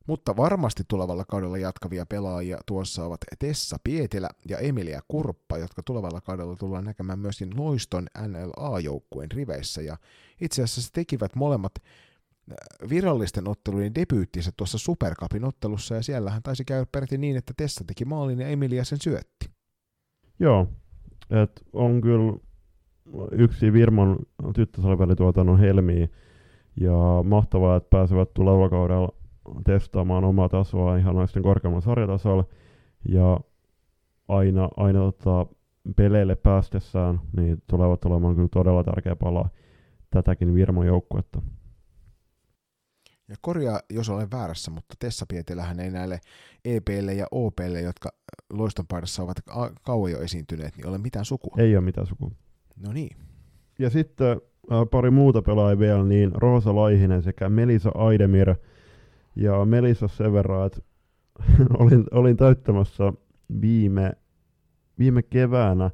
Mutta varmasti tulevalla kaudella jatkavia pelaajia tuossa ovat Tessa Pietilä ja Emilia Kurppa, jotka tulevalla kaudella tullaan näkemään myöskin Loiston NLA-joukkueen riveissä. Ja itse asiassa tekivät molemmat äh, virallisten ottelujen debyyttinsä tuossa Supercupin ottelussa, ja siellähän taisi käydä peräti niin, että Tessa teki maalin ja Emilia sen syötti. Joo, et on kyllä yksi Virmon tyttösalipelituotannon helmiä, ja mahtavaa, että pääsevät tulevalla kaudella testaamaan omaa tasoa ihan naisten korkeammalla sarjatasolla. Ja aina, aina tota, peleille päästessään niin tulevat olemaan kyllä todella tärkeä pala tätäkin Virmon joukkuetta. Ja korjaa, jos olen väärässä, mutta Tessa Pietelähän ei näille EPlle ja OPlle, jotka loiston paidassa ovat kauan jo esiintyneet, niin ole mitään sukua. Ei ole mitään sukua. No niin. Ja sitten äh, pari muuta pelaajia vielä, niin Roosa Laihinen sekä Melisa Aidemir – ja Melissa sen verran, että olin, olin täyttämässä viime, viime keväänä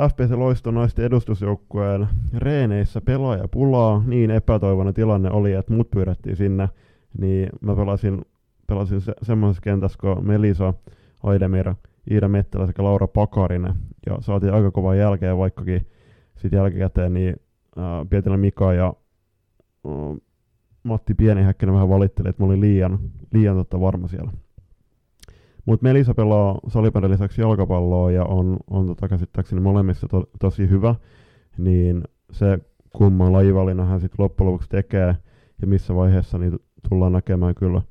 FPC Loiston naisten edustusjoukkueen reeneissä pelaajapulaa. Niin epätoivoinen tilanne oli, että mut pyydettiin sinne. Niin mä pelasin, pelasin se, semmoisessa kentässä kuin Melisa, Aidemir, Iida Mettelä sekä Laura Pakarinen. Ja saatiin aika kovaa jälkeen, vaikkakin sitten jälkikäteen niin ää, Pietilä Mika ja ää, Matti Pienihäkkinen vähän valitteli, että mä olin liian, liian totta varma siellä. Mutta Melisa pelaa salipelin lisäksi jalkapalloa ja on, on tota käsittääkseni molemmissa to, tosi hyvä, niin se kumman lajivalinnan hän sitten loppujen lopuksi tekee ja missä vaiheessa niin tullaan näkemään kyllä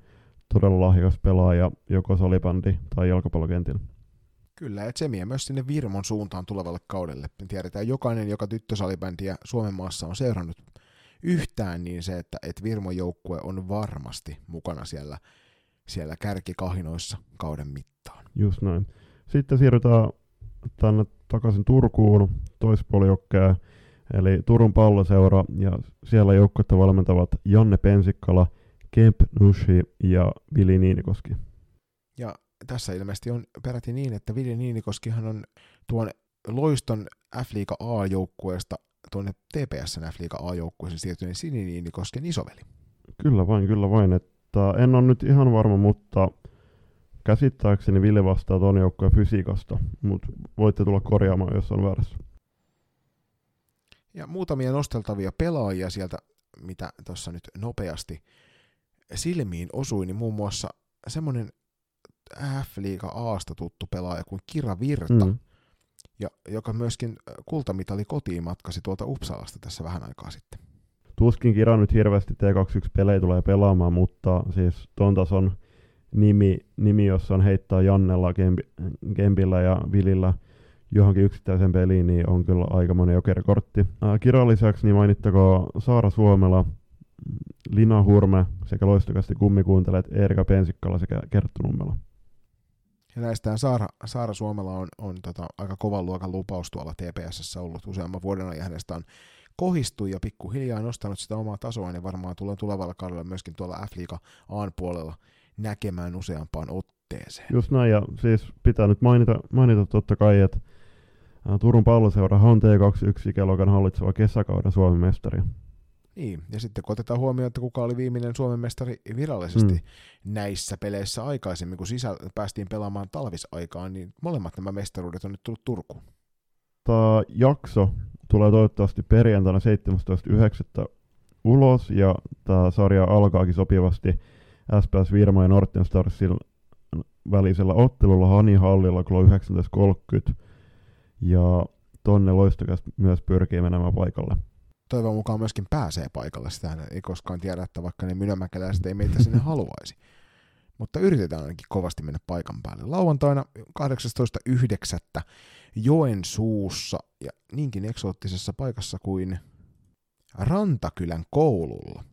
todella lahjakas pelaaja joko salibändi tai jalkapallokentillä. Kyllä, ja Tsemiä myös sinne Virmon suuntaan tulevalle kaudelle. Me tiedetään jokainen, joka tyttösalibändiä Suomen maassa on seurannut yhtään, niin se, että, että Virmon joukkue on varmasti mukana siellä, siellä kärkikahinoissa kauden mittaan. Just näin. Sitten siirrytään tänne takaisin Turkuun, toispuolijokkeen, eli Turun palloseura, ja siellä joukkuetta valmentavat Janne Pensikkala, Kemp Nushi ja Vili Niinikoski. Ja tässä ilmeisesti on peräti niin, että Vili Niinikoskihan on tuon Loiston F-liiga A-joukkueesta tuonne TPSn F-liiga A-joukkueeseen siirtyneen Sini Niinikosken isoveli. Kyllä vain, kyllä vain. Että en ole nyt ihan varma, mutta käsittääkseni Ville vastaa tuon joukkueen fysiikasta, mutta voitte tulla korjaamaan, jos on väärässä. Ja muutamia nosteltavia pelaajia sieltä, mitä tuossa nyt nopeasti silmiin osui, niin muun muassa semmoinen F-liiga Aasta tuttu pelaaja kuin Kira Virta, mm. ja, joka myöskin kultamitali kotiin matkasi tuolta Uppsalasta tässä vähän aikaa sitten. Tuskin Kira nyt hirveästi T21-pelejä tulee pelaamaan, mutta siis ton tason nimi, nimi jossa on heittää Jannella, Kempi, Kempillä ja Vilillä johonkin yksittäiseen peliin, niin on kyllä aika monen jokerikortti. Kiran lisäksi niin mainittakoon Saara Suomela, Lina Hurme sekä loistokasti kummikuuntelijat Erika Pensikkala sekä Kerttu Nummela. Ja näistä Saara, Saara Suomella on, on tota, aika kovan luokan lupaus tuolla TPSssä ollut useamman vuoden ajan. Hänestä on kohistu ja pikkuhiljaa nostanut sitä omaa tasoa, niin varmaan tulee tulevalla kaudella myöskin tuolla F-liiga A-puolella näkemään useampaan otteeseen. Just näin, ja siis pitää nyt mainita, mainita totta kai, että Turun palloseura on T21-ikäluokan hallitseva kesäkauden Suomen mestari. Niin, ja sitten kun otetaan huomioon, että kuka oli viimeinen Suomen mestari virallisesti mm. näissä peleissä aikaisemmin, kun sisä päästiin pelaamaan talvisaikaan, niin molemmat nämä mestaruudet on nyt tullut Turkuun. Tämä jakso tulee toivottavasti perjantaina 17.9. ulos, ja tämä sarja alkaakin sopivasti SPS Virma ja Norten Starsin välisellä ottelulla Hanihallilla kello 19.30, ja tonne loistokas myös pyrkii menemään paikalle toivon mukaan myöskin pääsee paikalle. Sitä ei koskaan tiedä, että vaikka ne mynämäkeläiset ei meitä sinne haluaisi. Mutta yritetään ainakin kovasti mennä paikan päälle. Lauantaina 18.9. Joensuussa ja niinkin eksoottisessa paikassa kuin Rantakylän koululla.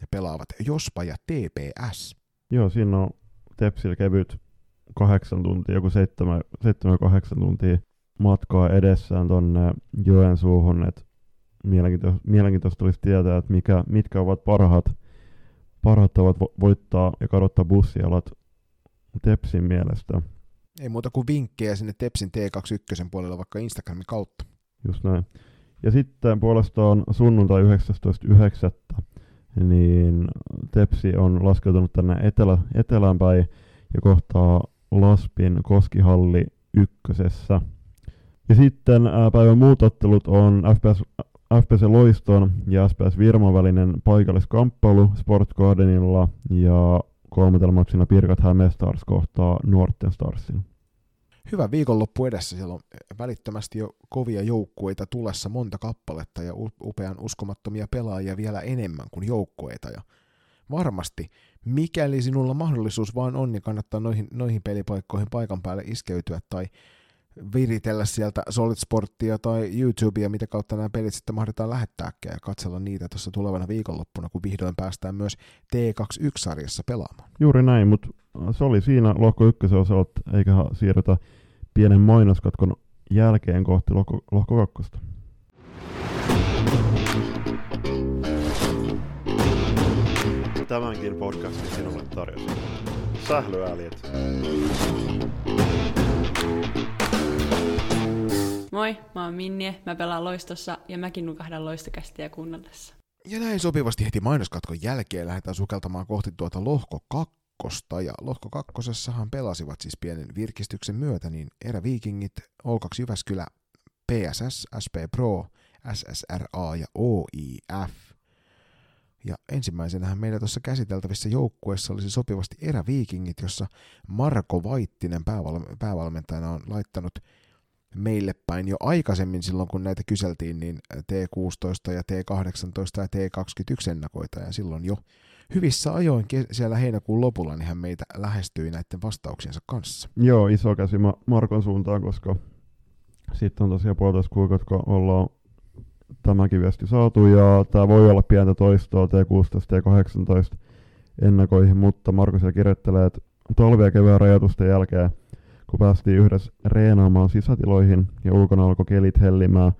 Ne pelaavat Jospa ja TPS. Joo, siinä on Tepsillä kevyt kahdeksan tuntia, joku seitsemän, kahdeksan tuntia matkaa edessään tonne Joensuuhun, että mielenkiintoista, mielenkiintoista olisi tietää, että mikä, mitkä ovat parhaat, parhaat vo- voittaa ja kadottaa bussialat Tepsin mielestä. Ei muuta kuin vinkkejä sinne Tepsin T21 puolella vaikka Instagramin kautta. Just näin. Ja sitten puolestaan sunnuntai 19.9. niin Tepsi on laskeutunut tänne etelä, etelään päin ja kohtaa Laspin Koskihalli ykkösessä. Ja sitten päivän muut ottelut on FPS FPC Loiston ja SPS Virman välinen paikalliskamppailu Sport Gardenilla ja kolmatelmaksina Pirkat Hämestars kohtaa Nuorten Starsin. Hyvä viikonloppu edessä. Siellä on välittömästi jo kovia joukkueita tulessa monta kappaletta ja upean uskomattomia pelaajia vielä enemmän kuin joukkueita. Ja varmasti, mikäli sinulla mahdollisuus vaan on, niin kannattaa noihin, noihin pelipaikkoihin paikan päälle iskeytyä tai viritellä sieltä Solid Sporttia tai YouTubea, mitä kautta nämä pelit sitten mahdetaan lähettääkään ja katsella niitä tuossa tulevana viikonloppuna, kun vihdoin päästään myös T21-sarjassa pelaamaan. Juuri näin, mutta se oli siinä lohko ykkösen osalta, eiköhän siirrytä pienen mainoskatkon jälkeen kohti lohko, lohko kakkosta. Tämänkin podcastin sinulle tarjosi. Sählyäljet. Moi, mä oon Minnie, mä pelaan loistossa ja mäkin nukahdan loistokästiä kuunnellessa. Ja näin sopivasti heti mainoskatkon jälkeen lähdetään sukeltamaan kohti tuota lohko kakkosta. Ja lohko kakkosessahan pelasivat siis pienen virkistyksen myötä niin eräviikingit, Olkaksi 2 Jyväskylä, PSS, SP Pro, SSRA ja OIF. Ja ensimmäisenähän meillä tuossa käsiteltävissä joukkueessa olisi sopivasti eräviikingit, jossa Marko Vaittinen pääval- päävalmentajana on laittanut meille päin jo aikaisemmin silloin, kun näitä kyseltiin, niin T16 ja T18 ja T21 ennakoita, ja silloin jo hyvissä ajoin siellä heinäkuun lopulla, niin hän meitä lähestyi näiden vastauksiensa kanssa. Joo, iso käsi Markon suuntaan, koska sitten on tosiaan puolitoista kuukautta, kun ollaan tämäkin viesti saatu, ja tämä voi olla pientä toistoa T16 ja T18 ennakoihin, mutta Marko siellä kirjoittelee, että talvi- ja kevään rajoitusten jälkeen, kun päästiin yhdessä reenaamaan sisätiloihin ja ulkona alkoi kelit hellimään,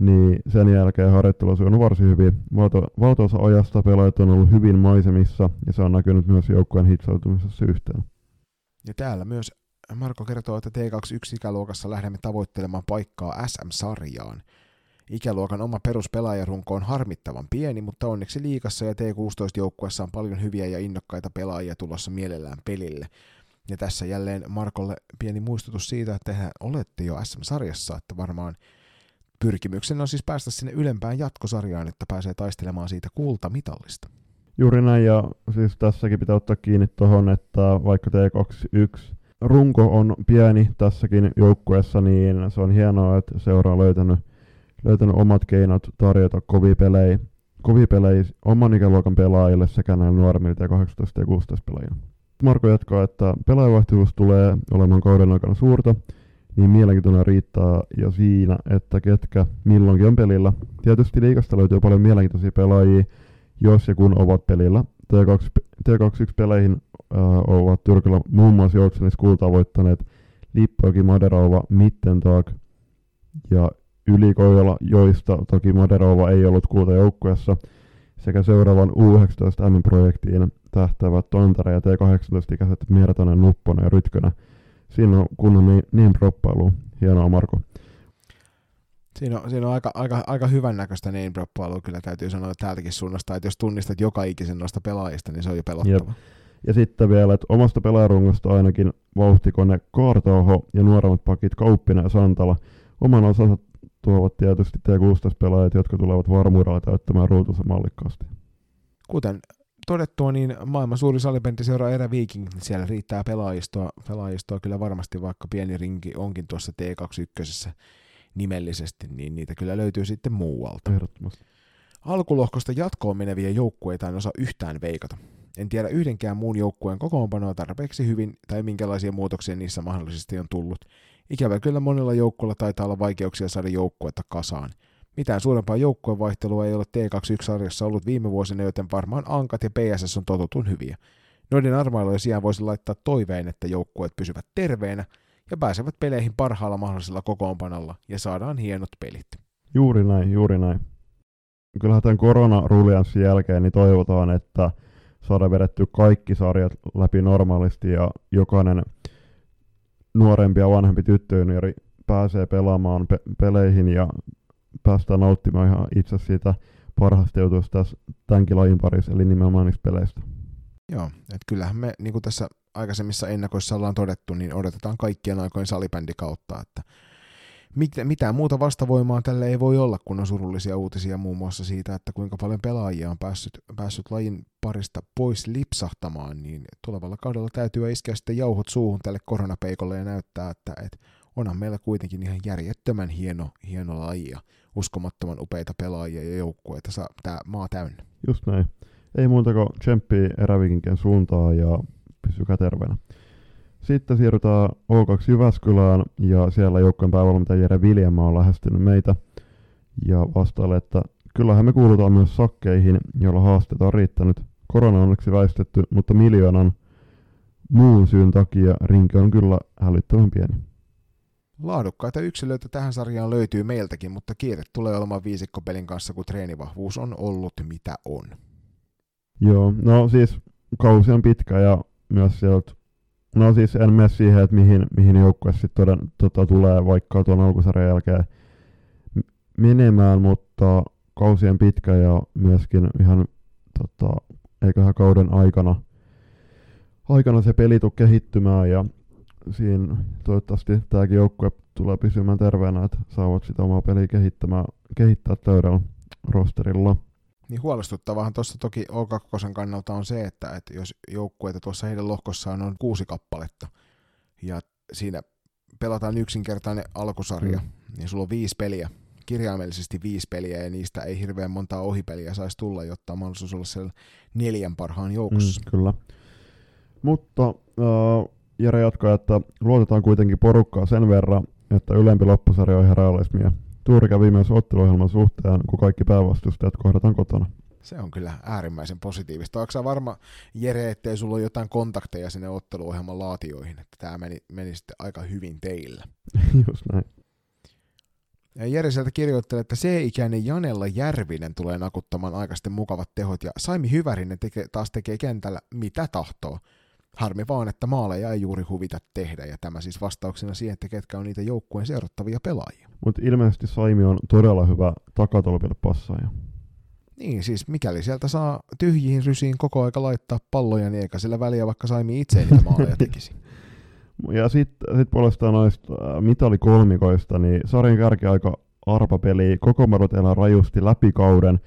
niin sen jälkeen harjoittelu on sujunut varsin hyvin. Valto, valtaosa ajasta pelaajat on ollut hyvin maisemissa ja se on näkynyt myös joukkueen hitsautumisessa yhteen. Ja täällä myös Marko kertoo, että T21-ikäluokassa lähdemme tavoittelemaan paikkaa SM-sarjaan. Ikäluokan oma peruspelaajarunko on harmittavan pieni, mutta onneksi liikassa ja T16-joukkueessa on paljon hyviä ja innokkaita pelaajia tulossa mielellään pelille. Ja tässä jälleen Markolle pieni muistutus siitä, että tehän olette jo SM-sarjassa, että varmaan pyrkimyksen on siis päästä sinne ylempään jatkosarjaan, että pääsee taistelemaan siitä kultamitallista. Juuri näin, ja siis tässäkin pitää ottaa kiinni tuohon, että vaikka T21 runko on pieni tässäkin joukkueessa, niin se on hienoa, että seura on löytänyt, löytänyt omat keinot tarjota kovia pelejä, kovia pelejä oman ikäluokan pelaajille sekä näille nuoremmille 18 ja 16 pelaajille. Marko jatkaa, että pelaajavaihtuvuus tulee olemaan kauden aikana suurta, niin mielenkiintoinen riittää jo siinä, että ketkä milloinkin on pelillä. Tietysti liikasta löytyy paljon mielenkiintoisia pelaajia, jos ja kun ovat pelillä. T2, T21-peleihin äh, ovat Tyrkillä muun muassa Joutsenis kultaa voittaneet Lippoki, Maderova, Mittentag ja Ylikojola, joista toki Maderova ei ollut kultajoukkueessa, sekä seuraavan U19 M-projektiin tähtävät Tontare ja T18-ikäiset Miertonen, Nupponen ja Rytkönä – Siinä on kunnon niin, niin proppailu. Hienoa Marko. Siinä on, siinä on aika, aika, aika hyvän näköistä niin proppailua, kyllä täytyy sanoa täältäkin suunnasta, että jos tunnistat joka ikisen noista pelaajista, niin se on jo pelottava. Jep. Ja sitten vielä, että omasta pelaajarungosta ainakin vauhtikone Kaartauho ja nuoremmat pakit Kauppina ja Santala. Oman osansa tuovat tietysti T16-pelaajat, jotka tulevat varmuudella täyttämään ruutunsa mallikkaasti. Kuten todettua, niin maailman suuri seuraa Erä Viking, niin siellä riittää pelaajistoa, pelaajistoa kyllä varmasti, vaikka pieni rinki onkin tuossa T21 nimellisesti, niin niitä kyllä löytyy sitten muualta. Ehdottomasti. Alkulohkosta jatkoon meneviä joukkueita en osaa yhtään veikata. En tiedä yhdenkään muun joukkueen kokoonpanoa tarpeeksi hyvin tai minkälaisia muutoksia niissä mahdollisesti on tullut. Ikävä kyllä monella joukkueella taitaa olla vaikeuksia saada joukkuetta kasaan – mitään suurempaa joukkuevaihtelua ei ole T21-sarjassa ollut viime vuosina, joten varmaan Ankat ja PSS on totutun hyviä. Noiden armailujen sijaan voisi laittaa toiveen, että joukkueet pysyvät terveenä ja pääsevät peleihin parhaalla mahdollisella kokoonpanolla ja saadaan hienot pelit. Juuri näin, juuri näin. Kyllähän tämän koronarulianssin jälkeen niin toivotaan, että saadaan vedetty kaikki sarjat läpi normaalisti ja jokainen nuorempi ja vanhempi tyttöjuniori pääsee pelaamaan pe- peleihin ja päästään nauttimaan ihan itse siitä parhaasta tässä tämänkin lajin parissa, eli nimenomaan niistä peleistä. Joo, että kyllähän me, niin kuin tässä aikaisemmissa ennakoissa ollaan todettu, niin odotetaan kaikkien aikojen salibändi kautta, että mit, mitään muuta vastavoimaa tälle ei voi olla, kun on surullisia uutisia muun muassa siitä, että kuinka paljon pelaajia on päässyt, päässyt lajin parista pois lipsahtamaan, niin tulevalla kaudella täytyy iskeä sitten jauhot suuhun tälle koronapeikolle ja näyttää, että, että onhan meillä kuitenkin ihan järjettömän hieno, hieno laji ja uskomattoman upeita pelaajia ja joukkueita tämä maa täynnä. Just näin. Ei muuta kuin tsemppii erävikinkien suuntaan ja pysykää terveenä. Sitten siirrytään O2 Jyväskylään ja siellä joukkojen päävalmentaja Jere Viljamaa on lähestynyt meitä ja vastailee, että kyllähän me kuulutaan myös sakkeihin, joilla haasteita on riittänyt. Korona on onneksi väistetty, mutta miljoonan muun syyn takia rinki on kyllä hälyttävän pieni. Laadukkaita yksilöitä tähän sarjaan löytyy meiltäkin, mutta kiire tulee olemaan viisikkopelin kanssa, kun treenivahvuus on ollut mitä on. Joo, no siis kausi on pitkä ja myös sieltä, no siis en mene siihen, että mihin, mihin joukkue sitten tota, tulee vaikka tuon alkusarjan jälkeen menemään, mutta kausi on pitkä ja myöskin ihan tota, eiköhän kauden aikana, aikana se peli tule kehittymään ja siinä toivottavasti tämäkin joukkue tulee pysymään terveenä, että saavat sitä omaa peliä kehittämään, kehittää täydellä rosterilla. Niin huolestuttavahan tuossa toki O2 kannalta on se, että, että jos joukkueita tuossa heidän lohkossaan on kuusi kappaletta ja siinä pelataan yksinkertainen alkusarja, mm. niin sulla on viisi peliä kirjaimellisesti viisi peliä ja niistä ei hirveän montaa ohipeliä saisi tulla, jotta on mahdollisuus olla siellä neljän parhaan joukossa. Mm, kyllä. Mutta äh, Jere jatkaa, että luotetaan kuitenkin porukkaa sen verran, että ylempi loppusarja on ihan realismia. Tuuri kävi myös otteluohjelman suhteen, kun kaikki päävastustajat kohdataan kotona. Se on kyllä äärimmäisen positiivista. Onko varma, Jere, ettei sulla ole jotain kontakteja sinne otteluohjelman laatioihin, että tämä meni, meni sitten aika hyvin teillä? Just näin. Ja Jere sieltä kirjoittelee, että C-ikäinen Janella Järvinen tulee nakuttamaan aikaisten mukavat tehot ja Saimi Hyvärinen teke, taas tekee kentällä mitä tahtoo. Harmi vaan, että maaleja ei juuri huvita tehdä ja tämä siis vastauksena siihen, että ketkä on niitä joukkueen seurattavia pelaajia. Mutta ilmeisesti Saimi on todella hyvä takatolpille passaaja. Niin, siis mikäli sieltä saa tyhjiin rysiin koko aika laittaa palloja, niin eikä sillä väliä vaikka Saimi itse niitä maaleja tekisi. Ja sitten sit puolestaan noista äh, mitali kolmikoista, niin sarjan kärkiaika arpapeli koko elää rajusti läpi kauden,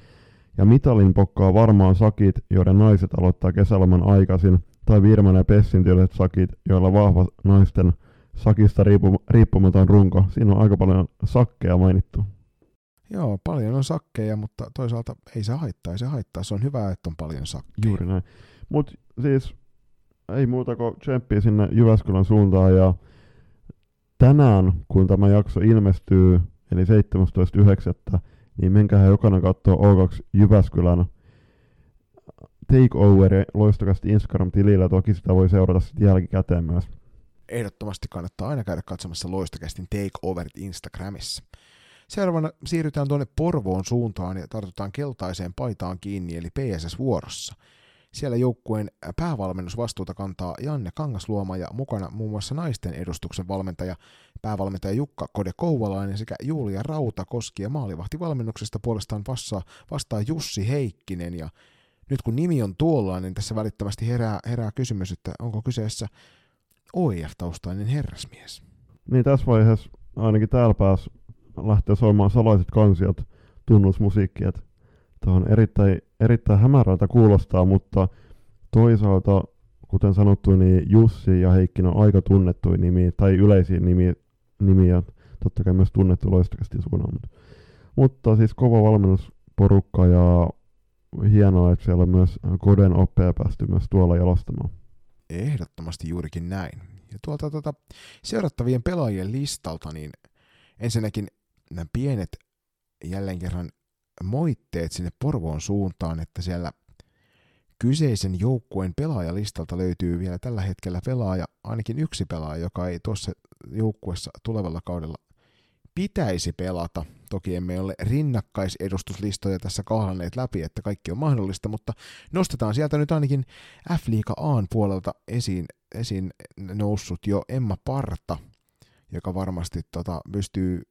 ja mitalin pokkaa varmaan sakit, joiden naiset aloittaa kesäloman aikaisin, tai Virman ja Pessin tyyliset sakit, joilla vahva naisten sakista riippumaton runko. Siinä on aika paljon sakkeja mainittu. Joo, paljon on sakkeja, mutta toisaalta ei se haittaa, ei se haittaa. Se on hyvä, että on paljon sakkeja. Juuri näin. Mutta siis ei muuta kuin tsemppiä sinne Jyväskylän suuntaan ja tänään, kun tämä jakso ilmestyy, eli 17.9., niin menkää jokainen katsoa O2 Jyväskylän takeoveri loistokasti Instagram-tilillä, toki sitä voi seurata sitten jälkikäteen myös. Ehdottomasti kannattaa aina käydä katsomassa loistokästin takeoverit Instagramissa. Seuraavana siirrytään tuonne Porvoon suuntaan ja tartutaan keltaiseen paitaan kiinni, eli PSS-vuorossa. Siellä joukkueen päävalmennusvastuuta kantaa Janne Kangasluoma ja mukana muun muassa naisten edustuksen valmentaja, päävalmentaja Jukka Kode Kouvalainen sekä Julia Rautakoski ja maalivahtivalmennuksesta puolestaan vastaa, vastaa Jussi Heikkinen ja nyt kun nimi on tuolla, niin tässä välittömästi herää, herää kysymys, että onko kyseessä OIF-taustainen herrasmies. Niin tässä vaiheessa ainakin täällä pääs lähtee soimaan salaiset kansiot tunnusmusiikkia. Tämä on erittäin, erittäin hämärältä kuulostaa, mutta toisaalta, kuten sanottu, niin Jussi ja Heikki on aika tunnettuja nimiä, tai yleisiä nimiä, nimiä totta kai myös tunnettu loistakasti suunnan. Mutta siis kova valmennusporukka ja hienoa, että siellä on myös koden oppeja päästy myös tuolla jalostamaan. Ehdottomasti juurikin näin. Ja tuolta tuota, seurattavien pelaajien listalta, niin ensinnäkin nämä pienet jälleen kerran moitteet sinne Porvoon suuntaan, että siellä kyseisen joukkueen pelaajalistalta löytyy vielä tällä hetkellä pelaaja, ainakin yksi pelaaja, joka ei tuossa joukkuessa tulevalla kaudella pitäisi pelata. Toki emme ole rinnakkaisedustuslistoja tässä kahlanneet läpi, että kaikki on mahdollista, mutta nostetaan sieltä nyt ainakin F-liiga Aan puolelta esiin, esiin noussut jo Emma Parta, joka varmasti tota, pystyy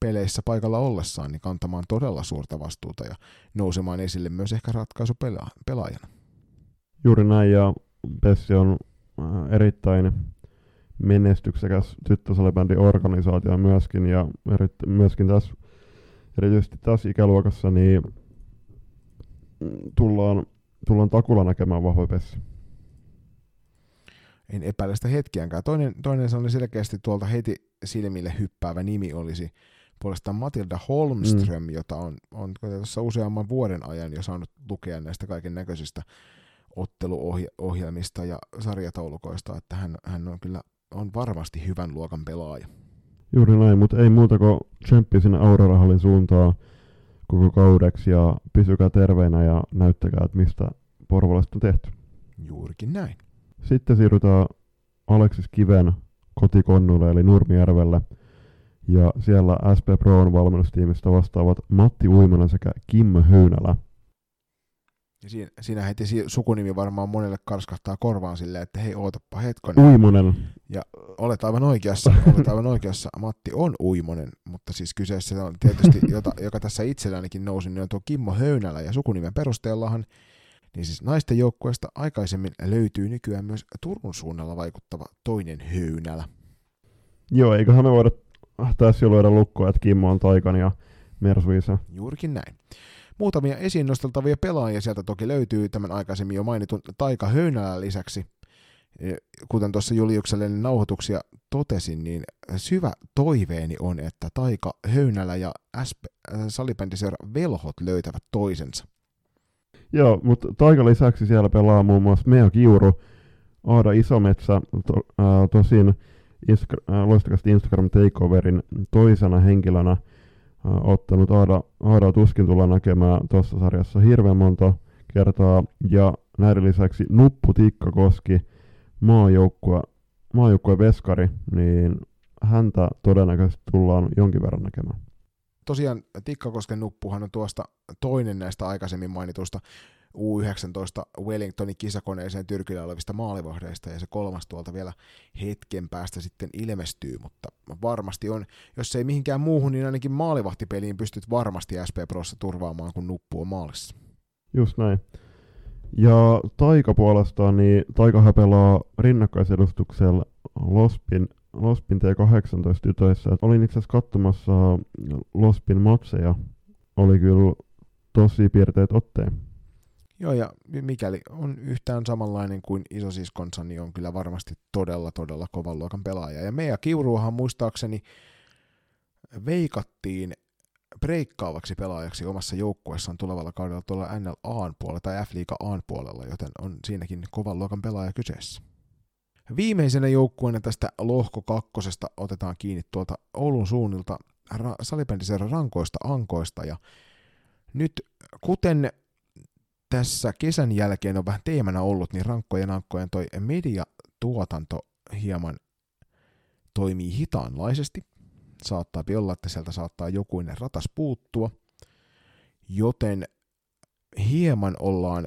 peleissä paikalla ollessaan niin kantamaan todella suurta vastuuta ja nousemaan esille myös ehkä ratkaisu pelaajana. Juuri näin, ja Pessi on äh, erittäin menestyksekäs tyttösalibändin organisaatio myöskin, ja myöskin tässä, erityisesti tässä ikäluokassa, niin tullaan, tullaan takulla näkemään vahva Pessi. En epäile sitä hetkiänkään. Toinen, toinen sellainen selkeästi tuolta heti silmille hyppäävä nimi olisi puolestaan Matilda Holmström, mm. jota on, on tässä useamman vuoden ajan jo saanut lukea näistä kaiken näköisistä otteluohjelmista ja sarjataulukoista, että hän, hän on kyllä on varmasti hyvän luokan pelaaja. Juuri näin, mutta ei muuta kuin tsemppi sinne Aurorahallin suuntaan koko kaudeksi ja pysykää terveenä ja näyttäkää, että mistä Porvalasta on tehty. Juurikin näin. Sitten siirrytään Aleksis Kiven kotikonnulle eli Nurmijärvelle – ja siellä SP Proon valmennustiimistä vastaavat Matti Uimanen sekä Kim Höynälä. Ja siinä, siinä heti sukunimi varmaan monelle karskahtaa korvaan silleen, että hei ootappa hetkon. Uimonen. Ja olet aivan oikeassa, olet aivan oikeassa. Matti on Uimonen, mutta siis kyseessä on tietysti, jota, joka tässä itsellänikin nousi, niin on tuo Kimmo Höynälä. Ja sukunimen perusteellahan, niin siis naisten joukkueesta aikaisemmin löytyy nykyään myös Turun suunnalla vaikuttava toinen Höynälä. Joo, eiköhän me voida tässä jo luoda lukkoa, että Kimmo on Taikan ja Mersuisa. Juurikin näin. Muutamia esiin nosteltavia pelaajia sieltä toki löytyy tämän aikaisemmin jo mainitun Taika Höynälän lisäksi. kuten tuossa Juliukselle nauhoituksia totesin, niin syvä toiveeni on, että Taika Höynälä ja SP, salibändiseura Velhot löytävät toisensa. Joo, mutta Taika lisäksi siellä pelaa muun muassa Meo Kiuru, Aada Isometsä, to, äh, tosin äh, loistakasti Instagram Takeoverin toisena henkilönä ottanut Aada, Aada tuskin tulla näkemään tuossa sarjassa hirveän monta kertaa, ja näiden lisäksi Nuppu Tikkakoski, maajoukkue, maajoukkue veskari, niin häntä todennäköisesti tullaan jonkin verran näkemään. Tosiaan Tikkakosken nuppuhan on tuosta toinen näistä aikaisemmin mainitusta U19 Wellingtonin kisakoneeseen Tyrkillä olevista maalivahdeista, ja se kolmas tuolta vielä hetken päästä sitten ilmestyy, mutta varmasti on, jos ei mihinkään muuhun, niin ainakin maalivahtipeliin pystyt varmasti SP Prossa turvaamaan, kun nuppu on maalissa. Just näin. Ja Taika puolestaan, niin Taika pelaa rinnakkaisedustuksella Lospin, Lospin T18 tytöissä. Olin itse asiassa katsomassa Lospin matseja. Oli kyllä tosi piirteet otteen. Joo, ja mikäli on yhtään samanlainen kuin isosiskonsa, niin on kyllä varmasti todella, todella kovan luokan pelaaja. Ja meidän Kiuruahan muistaakseni veikattiin breikkaavaksi pelaajaksi omassa joukkueessaan tulevalla kaudella tuolla NLA puolella tai F-liiga A puolella, joten on siinäkin kovan luokan pelaaja kyseessä. Viimeisenä joukkueena tästä lohko kakkosesta otetaan kiinni tuolta Oulun suunnilta ra- salibändiseura rankoista ankoista ja nyt kuten tässä kesän jälkeen on vähän teemana ollut, niin rankkojen ankkojen toi mediatuotanto hieman toimii hitaanlaisesti saattaa olla, että sieltä saattaa jokuinen ratas puuttua, joten hieman ollaan,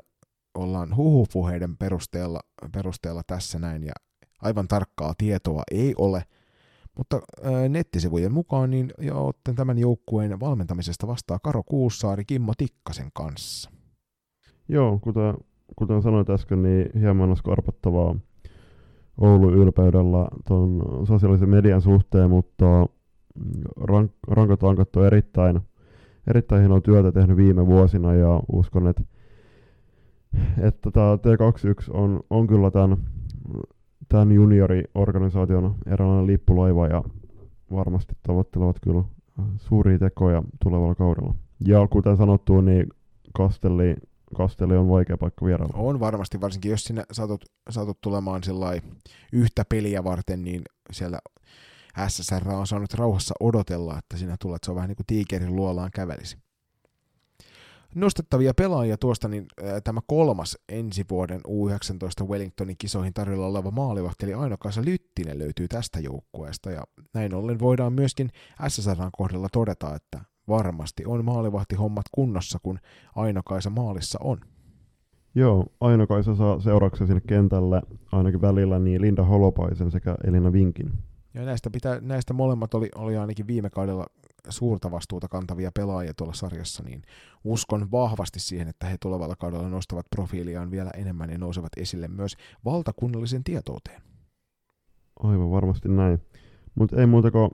ollaan huhupuheiden perusteella, perusteella tässä näin, ja aivan tarkkaa tietoa ei ole, mutta ää, nettisivujen mukaan niin jo tämän joukkueen valmentamisesta vastaa Karo Kuussaari Kimmo Tikkasen kanssa. Joo, kuten, kuten sanoit äsken, niin hieman on skarpattavaa Oulun ylpeydellä tuon sosiaalisen median suhteen, mutta rank, rankat lankat on erittäin, erittäin hienoa työtä tehnyt viime vuosina ja uskon, että, että tämä T21 on, on kyllä tämän, tämän junioriorganisaation eräänlainen lippulaiva ja varmasti tavoittelevat kyllä suuria tekoja tulevalla kaudella. Ja kuten sanottu, niin Kastelli, Kastelli on vaikea paikka vierailla. On varmasti, varsinkin jos sinä saatut, saatut tulemaan yhtä peliä varten, niin siellä SSR on saanut rauhassa odotella, että sinä tulet, se on vähän niin kuin tiikerin luolaan kävelisi. Nostettavia pelaajia tuosta, niin tämä kolmas ensi vuoden U19 Wellingtonin kisoihin tarjolla oleva maalivahti, eli Aino-Kaisa Lyttinen löytyy tästä joukkueesta, ja näin ollen voidaan myöskin SSRn kohdalla todeta, että varmasti on maalivahti hommat kunnossa, kun Aino-Kaisa maalissa on. Joo, Aino-Kaisa saa seurauksia sinne kentälle ainakin välillä niin Linda Holopaisen sekä Elina Vinkin. Ja näistä, pitää, näistä molemmat oli, oli ainakin viime kaudella suurta vastuuta kantavia pelaajia tuolla sarjassa, niin uskon vahvasti siihen, että he tulevalla kaudella nostavat profiiliaan vielä enemmän ja nousevat esille myös valtakunnallisen tietouteen. Aivan varmasti näin. Mutta ei muuta kuin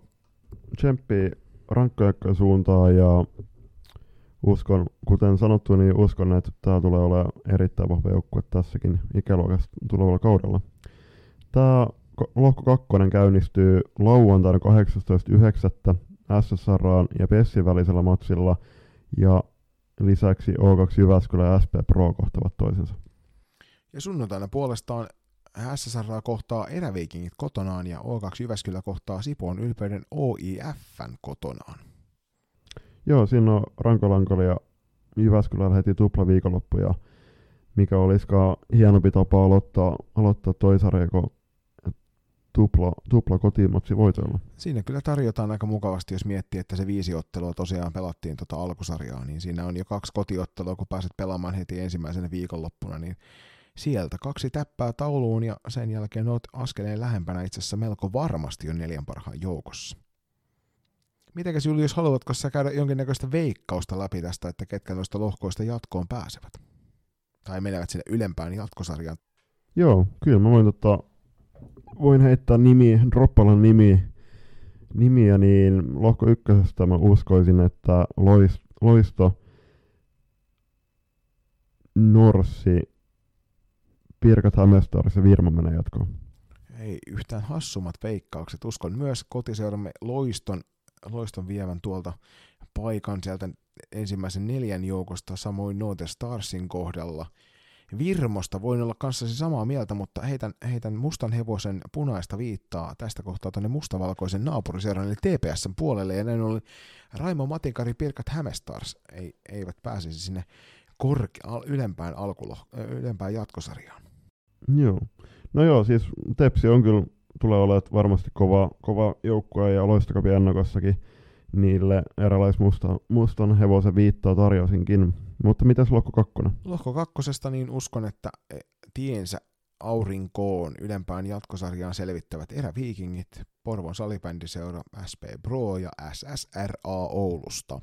tsemppi rankkojakkojen suuntaan ja uskon, kuten sanottu, niin uskon, että tämä tulee olemaan erittäin vahva joukkue tässäkin ikäluokassa tulevalla kaudella. Tämä lohko 2 käynnistyy lauantaina 18.9. SSR ja Pessin välisellä matsilla ja lisäksi O2 Jyväskylä ja SP Pro kohtavat toisensa. Ja sunnuntaina puolestaan SSR kohtaa Eräviikingit kotonaan ja O2 Jyväskylä kohtaa Sipoon ylpeyden OIFn kotonaan. Joo, siinä on Rankolankoli ja Jyväskylällä heti tupla viikonloppu ja mikä olisikaan hienompi tapa aloittaa, aloittaa toi sarja, kun tupla, tupla kotimatsi voitoilla. Siinä kyllä tarjotaan aika mukavasti, jos miettii, että se viisi ottelua tosiaan pelattiin tota alkusarjaa, niin siinä on jo kaksi kotiottelua, kun pääset pelaamaan heti ensimmäisenä viikonloppuna, niin sieltä kaksi täppää tauluun ja sen jälkeen olet askeleen lähempänä itse asiassa melko varmasti jo neljän parhaan joukossa. Mitenkäs Julius, haluatko sä käydä jonkinnäköistä veikkausta läpi tästä, että ketkä noista lohkoista jatkoon pääsevät? Tai menevät sinne ylempään jatkosarjaan? Joo, kyllä mä voin tota, voin heittää nimi, Droppalan nimi, nimiä, niin lohko ykkösestä mä uskoisin, että lois, Loisto, Norsi, Pirkat Hämestars ja Virma menee jatkoon. Ei yhtään hassummat veikkaukset. Uskon myös kotiseuramme Loiston, Loiston vievän tuolta paikan sieltä ensimmäisen neljän joukosta, samoin Note Starsin kohdalla. Virmosta voin olla kanssasi samaa mieltä, mutta heitän, heitän mustan hevosen punaista viittaa tästä kohtaa tuonne mustavalkoisen naapuriseuran eli TPSn puolelle, ja näin ollen Raimo Matinkari Pirkat Hämestars ei, eivät pääsisi sinne korke- ylempään, alkulo, ylempään jatkosarjaan. Joo. No joo, siis Tepsi on kyllä, tulee olemaan varmasti kova, kova joukkue ja loistokapi ennakossakin niille eräläismustan mustan hevosen viittaa tarjosinkin. Mutta mitäs lohko kakkonen? Lohko kakkosesta niin uskon, että e, tiensä aurinkoon ylempään jatkosarjaan selvittävät eräviikingit, Porvon salibändiseura SP Pro ja SSRA Oulusta.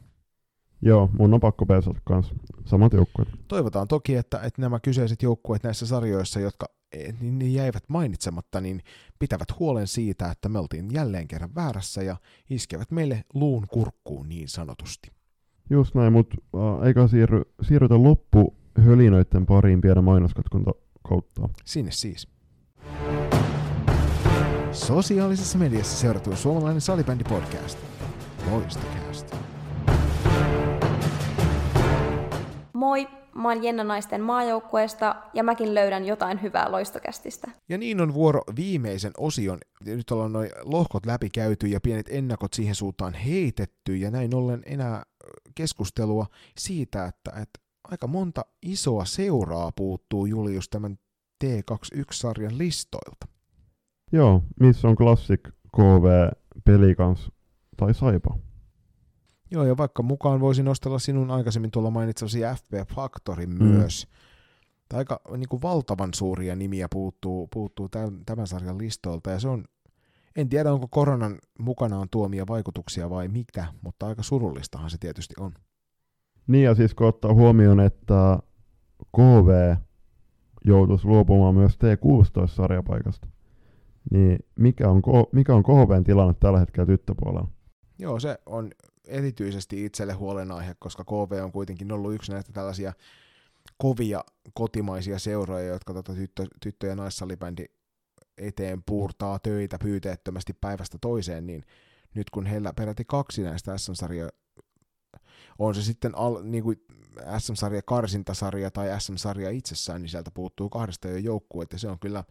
Joo, mun on pakko peesata kanssa. Samat joukkueet. Toivotaan toki, että, että nämä kyseiset joukkueet näissä sarjoissa, jotka e, niin, niin jäivät mainitsematta, niin pitävät huolen siitä, että me oltiin jälleen kerran väärässä ja iskevät meille luun kurkkuun niin sanotusti. Just näin, mutta äh, eikä siirry, siirrytä loppu hölinöiden pariin pienen mainoskatkunta kautta. Sinne siis. Sosiaalisessa mediassa seurattu suomalainen salibändi podcast. Loistokäästä. Moi, mä oon Jenna Naisten maajoukkueesta ja mäkin löydän jotain hyvää loistokästistä. Ja niin on vuoro viimeisen osion. Nyt ollaan noin lohkot läpikäyty ja pienet ennakot siihen suuntaan heitetty ja näin ollen enää keskustelua siitä, että, että aika monta isoa seuraa puuttuu Julius tämän T21-sarjan listoilta. Joo, missä on Classic, KV, Pelikans tai Saipa? Joo, ja vaikka mukaan voisin nostella sinun aikaisemmin tuolla mainitsemasi FP Factorin mm. myös. Aika niin kuin valtavan suuria nimiä puuttuu, puuttuu tämän, tämän sarjan listoilta, ja se on, en tiedä onko koronan mukanaan tuomia vaikutuksia vai mitä, mutta aika surullistahan se tietysti on. Niin ja siis kun ottaa huomioon, että KV joutuisi luopumaan myös T16-sarjapaikasta, niin mikä on, mikä on KVn tilanne tällä hetkellä tyttöpuolella? Joo, se on erityisesti itselle huolenaihe, koska KV on kuitenkin ollut yksi näistä tällaisia kovia kotimaisia seuroja, jotka tota tyttö, tyttö- ja naissalibändi eteen puurtaa töitä pyyteettömästi päivästä toiseen, niin nyt kun heillä peräti kaksi näistä SM-sarjoja, on se sitten al, niin kuin SM-sarja karsintasarja tai SM-sarja itsessään, niin sieltä puuttuu kahdesta jo joukkueet, ja se on kyllä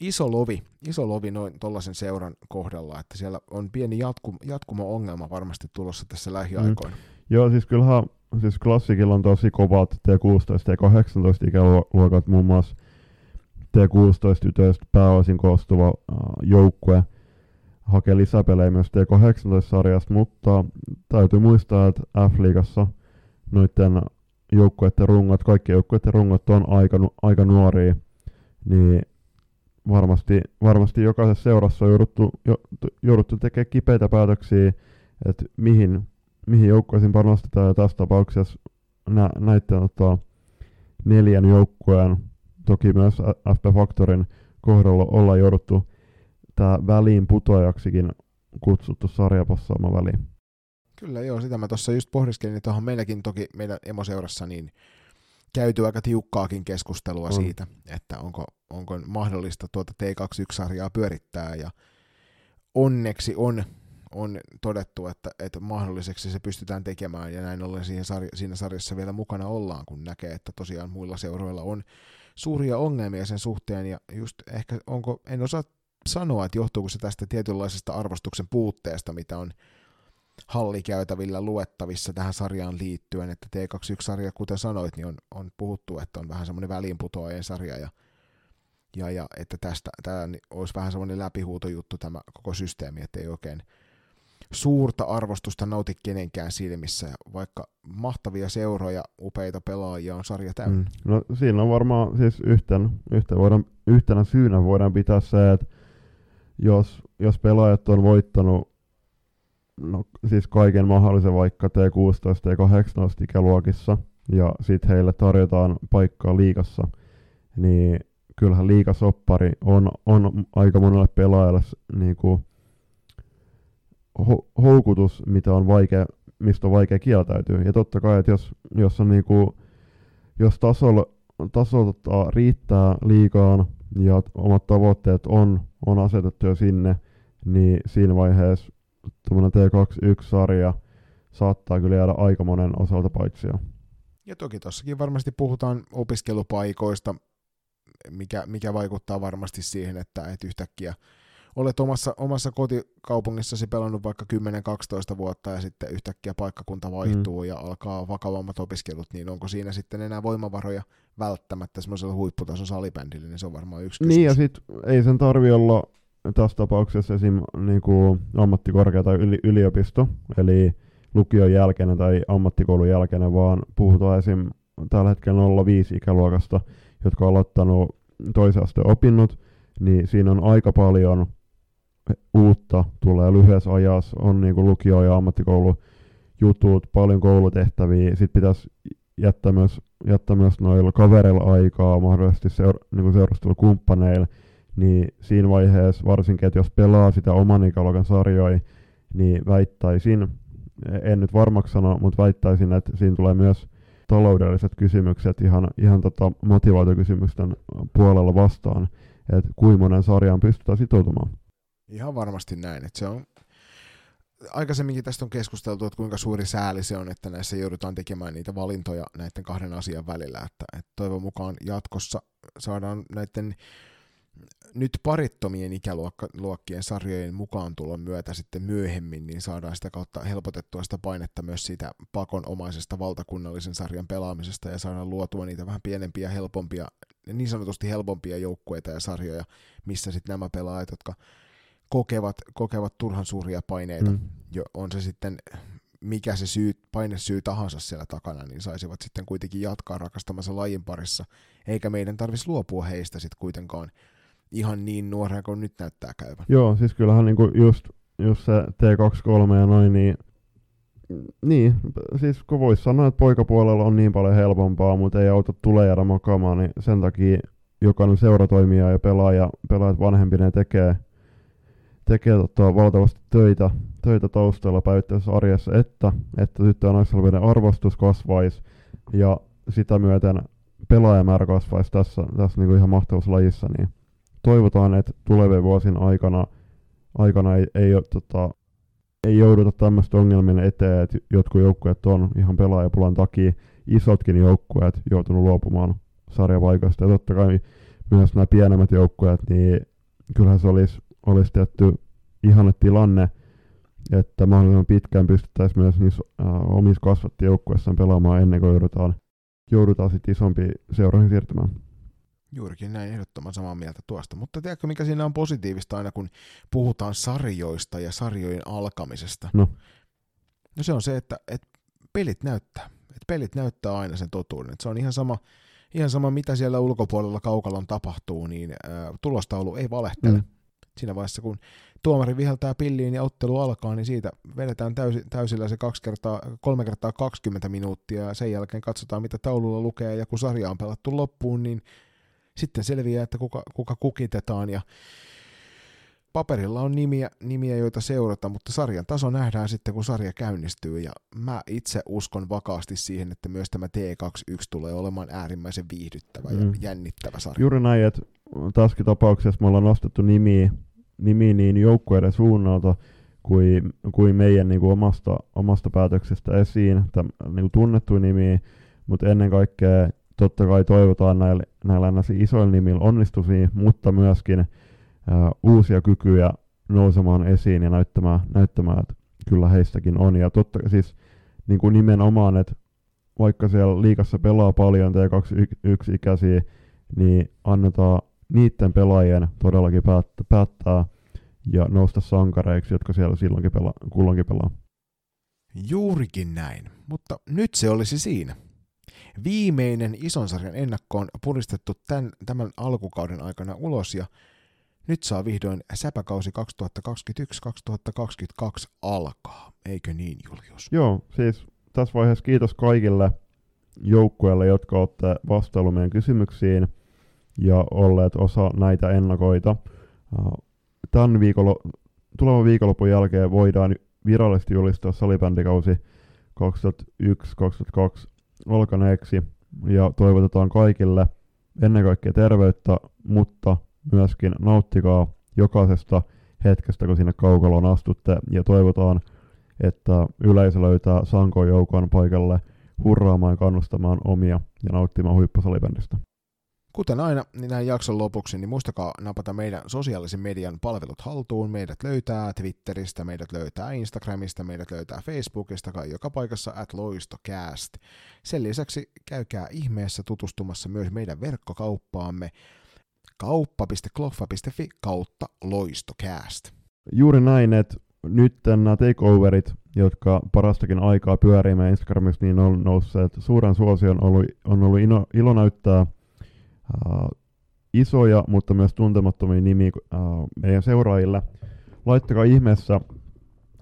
iso lovi, iso lovi noin tuollaisen seuran kohdalla, että siellä on pieni jatku, jatkumo-ongelma varmasti tulossa tässä lähiaikoina. Mm. Joo, siis kyllähän siis klassikilla on tosi kovat T16 ja T18 ikäluokat, muun muassa T16 tytöistä pääosin koostuva joukkue hakee lisäpelejä myös T18-sarjasta, mutta täytyy muistaa, että F-liigassa noiden joukkueiden rungot, kaikki joukkueiden rungot on aika, aika nuoria, niin varmasti, varmasti jokaisessa seurassa on jouduttu, jouduttu tekemään kipeitä päätöksiä, että mihin, mihin joukkueisiin panostetaan, ja tässä tapauksessa nä, näiden ottaa neljän joukkueen, toki myös FP Factorin kohdalla ollaan jouduttu tämä väliin putoajaksikin kutsuttu sarjapassaamaan väliin. Kyllä joo, sitä mä tuossa just pohdiskelin, että meilläkin toki meidän emoseurassa niin käyty aika tiukkaakin keskustelua on. siitä, että onko, onko mahdollista tuota T21-sarjaa pyörittää, ja onneksi on, on todettu, että, että mahdolliseksi se pystytään tekemään, ja näin ollen siihen sarja, siinä sarjassa vielä mukana ollaan, kun näkee, että tosiaan muilla seuroilla on suuria ongelmia sen suhteen, ja just ehkä onko, en osaa sanoa, että johtuuko se tästä tietynlaisesta arvostuksen puutteesta, mitä on hallikäytävillä luettavissa tähän sarjaan liittyen, että T21-sarja, kuten sanoit, niin on, on puhuttu, että on vähän semmoinen väliinputoajien sarja ja, ja, ja että tästä tämä olisi vähän semmoinen läpihuutojuttu tämä koko systeemi, että ei oikein suurta arvostusta nauti kenenkään silmissä, vaikka mahtavia seuroja, upeita pelaajia on sarja täynnä. Mm. No siinä on varmaan siis yhten, yhten voidaan, yhtenä syynä voidaan pitää se, että jos, jos pelaajat on voittanut no, siis kaiken mahdollisen vaikka T16 ja 18 ikäluokissa, ja sitten heille tarjotaan paikkaa liikassa, niin kyllähän liikasoppari on, on aika monelle pelaajalle niin kuin ho- houkutus, mitä on vaikea, mistä on vaikea kieltäytyä. Ja totta kai, että jos, jos, on niin kuin, jos tasolla taso tota, riittää liikaan ja omat tavoitteet on, on asetettu jo sinne, niin siinä vaiheessa tuommoinen T21-sarja saattaa kyllä jäädä aika monen osalta paitsia. Ja toki tuossakin varmasti puhutaan opiskelupaikoista, mikä, mikä vaikuttaa varmasti siihen, että, että yhtäkkiä olet omassa, omassa kotikaupungissasi pelannut vaikka 10-12 vuotta ja sitten yhtäkkiä paikkakunta vaihtuu mm. ja alkaa vakavammat opiskelut, niin onko siinä sitten enää voimavaroja välttämättä semmoisella huipputason salibändillä, niin se on varmaan yksi kysymys. Niin ja sitten ei sen tarvi olla tässä tapauksessa esim. Niinku ammattikorkea tai yli, yliopisto, eli lukion jälkeinen tai ammattikoulun jälkeinen, vaan puhutaan esim. tällä hetkellä 05 ikäluokasta, jotka on aloittanut toisen asteen opinnot, niin siinä on aika paljon uutta tulee lyhyessä ajassa, on niinku lukio- ja ammattikoulu jutut, paljon koulutehtäviä, sitten pitäisi jättää myös, jättää myös noilla kavereilla aikaa, mahdollisesti seur, niinku seurustelukumppaneilla, niin siinä vaiheessa varsinkin, että jos pelaa sitä oman ikäluokan sarjoja, niin väittäisin, en nyt varmaksi sano, mutta väittäisin, että siinä tulee myös taloudelliset kysymykset ihan, ihan tota motivaatiokysymysten puolella vastaan, että kuinka monen sarjaan pystytään sitoutumaan. Ihan varmasti näin, että se on aikaisemminkin tästä on keskusteltu, että kuinka suuri sääli se on, että näissä joudutaan tekemään niitä valintoja näiden kahden asian välillä, että, että toivon mukaan jatkossa saadaan näiden nyt parittomien ikäluokkien sarjojen mukaan tulon myötä sitten myöhemmin, niin saadaan sitä kautta helpotettua sitä painetta myös siitä pakonomaisesta valtakunnallisen sarjan pelaamisesta ja saadaan luotua niitä vähän pienempiä, helpompia, niin sanotusti helpompia joukkueita ja sarjoja, missä sitten nämä pelaajat, jotka kokevat, kokevat turhan suuria paineita, mm. jo, on se sitten mikä se syy, painesyy tahansa siellä takana, niin saisivat sitten kuitenkin jatkaa rakastamansa lajin parissa, eikä meidän tarvitsisi luopua heistä sitten kuitenkaan ihan niin nuorena kuin nyt näyttää käyvän. Joo, siis kyllähän niinku just, just se T23 ja noin, niin niin, siis kun voisi sanoa, että poikapuolella on niin paljon helpompaa, mutta ei auta tulee jäädä makaamaan, niin sen takia jokainen seuratoimija ja pelaaja, pelaajat vanhempinen tekee, tekee tota, valtavasti töitä, töitä taustalla päivittäisessä arjessa, että, että tyttö- ja arvostus kasvaisi ja sitä myöten pelaajamäärä kasvaisi tässä, tässä niin kuin ihan mahtavassa lajissa, niin toivotaan, että tulevien vuosien aikana, aikana ei, ei, tota, ei jouduta tämmöistä ongelmien eteen, että jotkut joukkueet on ihan pelaajapulan takia isotkin joukkueet joutunut luopumaan sarjavaikoista. Ja totta kai myös nämä pienemmät joukkueet, niin kyllähän se olisi, olisi tietty ihanne tilanne, että mahdollisimman pitkään pystyttäisiin myös niissä äh, omissa kasvattijoukkueissaan pelaamaan ennen kuin joudutaan, joudutaan sitten isompiin seuroihin siirtymään. Juurikin näin ehdottoman samaa mieltä tuosta. Mutta tiedätkö, mikä siinä on positiivista aina, kun puhutaan sarjoista ja sarjojen alkamisesta? No. No se on se, että, että pelit näyttää. Että pelit näyttää aina sen totuuden. Että se on ihan sama, ihan sama, mitä siellä ulkopuolella kaukalon tapahtuu, niin ää, tulostaulu ei valehtele. Mm. Siinä vaiheessa, kun tuomari viheltää pilliin ja ottelu alkaa, niin siitä vedetään täysi, täysillä se kaksi kertaa, kolme kertaa 20 minuuttia ja sen jälkeen katsotaan, mitä taululla lukee ja kun sarja on pelattu loppuun, niin sitten selviää, että kuka, kuka kukitetaan ja paperilla on nimiä, nimiä, joita seurata, mutta sarjan taso nähdään sitten, kun sarja käynnistyy, ja mä itse uskon vakaasti siihen, että myös tämä T21 tulee olemaan äärimmäisen viihdyttävä mm. ja jännittävä sarja. Juuri näin, että tässäkin tapauksessa me ollaan nostettu nimiä, nimiä niin joukkueiden suunnalta kuin, kuin meidän niin kuin omasta, omasta päätöksestä esiin, täm, niin kuin tunnettu nimiä, mutta ennen kaikkea totta kai toivotaan näillä, näillä isoilla nimillä onnistumisia, mutta myöskin ää, uusia kykyjä nousemaan esiin ja näyttämään, näyttämään, että kyllä heistäkin on. Ja totta siis niin kuin nimenomaan, että vaikka siellä liikassa pelaa paljon T21-ikäisiä, niin annetaan niiden pelaajien todellakin päättää, päättää ja nousta sankareiksi, jotka siellä silloinkin pelaa, kulloinkin pelaa. Juurikin näin, mutta nyt se olisi siinä. Viimeinen ison sarjan ennakko on puristettu tämän, tämän alkukauden aikana ulos ja nyt saa vihdoin säpäkausi 2021-2022 alkaa. Eikö niin, Julius? Joo, siis tässä vaiheessa kiitos kaikille joukkueille, jotka olette vastailu meidän kysymyksiin ja olleet osa näitä ennakoita. Tämän viikolla, tulevan viikonlopun jälkeen voidaan virallisesti julistaa salibändikausi 2001-2002 alkaneeksi. ja toivotetaan kaikille ennen kaikkea terveyttä, mutta myöskin nauttikaa jokaisesta hetkestä, kun sinne kaukaloon astutte ja toivotaan, että yleisö löytää Sankoon joukon paikalle hurraamaan ja kannustamaan omia ja nauttimaan huippusalibändistä. Kuten aina, niin näin jakson lopuksi, niin muistakaa napata meidän sosiaalisen median palvelut haltuun. Meidät löytää Twitteristä, meidät löytää Instagramista, meidät löytää Facebookista, kai joka paikassa at loistocast. Sen lisäksi käykää ihmeessä tutustumassa myös meidän verkkokauppaamme kauppa.kloffa.fi kautta loistocast. Juuri näin, että nyt nämä takeoverit, jotka parastakin aikaa pyörii meidän Instagramissa, niin on nousseet suuren suosion. On ollut, on ollut ilo, ilo näyttää uh, isoja, mutta myös tuntemattomia nimiä uh, meidän seuraajille. Laittakaa ihmeessä,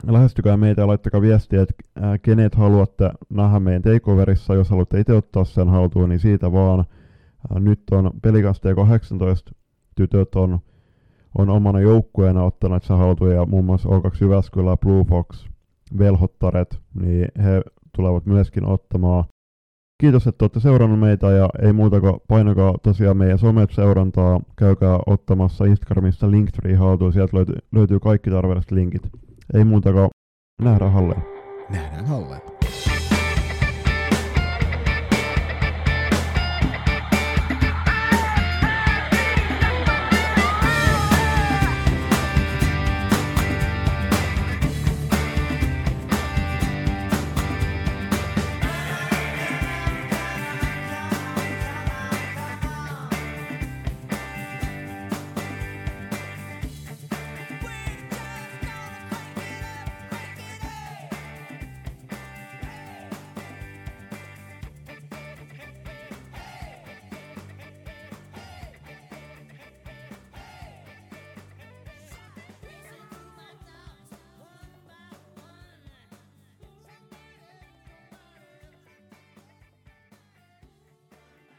lähestykää meitä ja laittakaa viestiä, että uh, kenet haluatte nähdä meidän takeoverissa. Jos haluatte itse ottaa sen haltuun, niin siitä vaan. Uh, nyt on pelikaste 18 tytöt on, on omana joukkueena ottanut sen haltuun ja muun muassa O2 Jyväskylä, Blue Fox, Velhottaret, niin he tulevat myöskin ottamaan Kiitos, että olette seurannut meitä ja ei muuta kuin painakaa tosiaan meidän somet seurantaa. Käykää ottamassa Instagramissa Linktree haltuun, sieltä löytyy, löytyy kaikki tarvittavat linkit. Ei muuta kuin nähdään halleen. Nähdään halleen.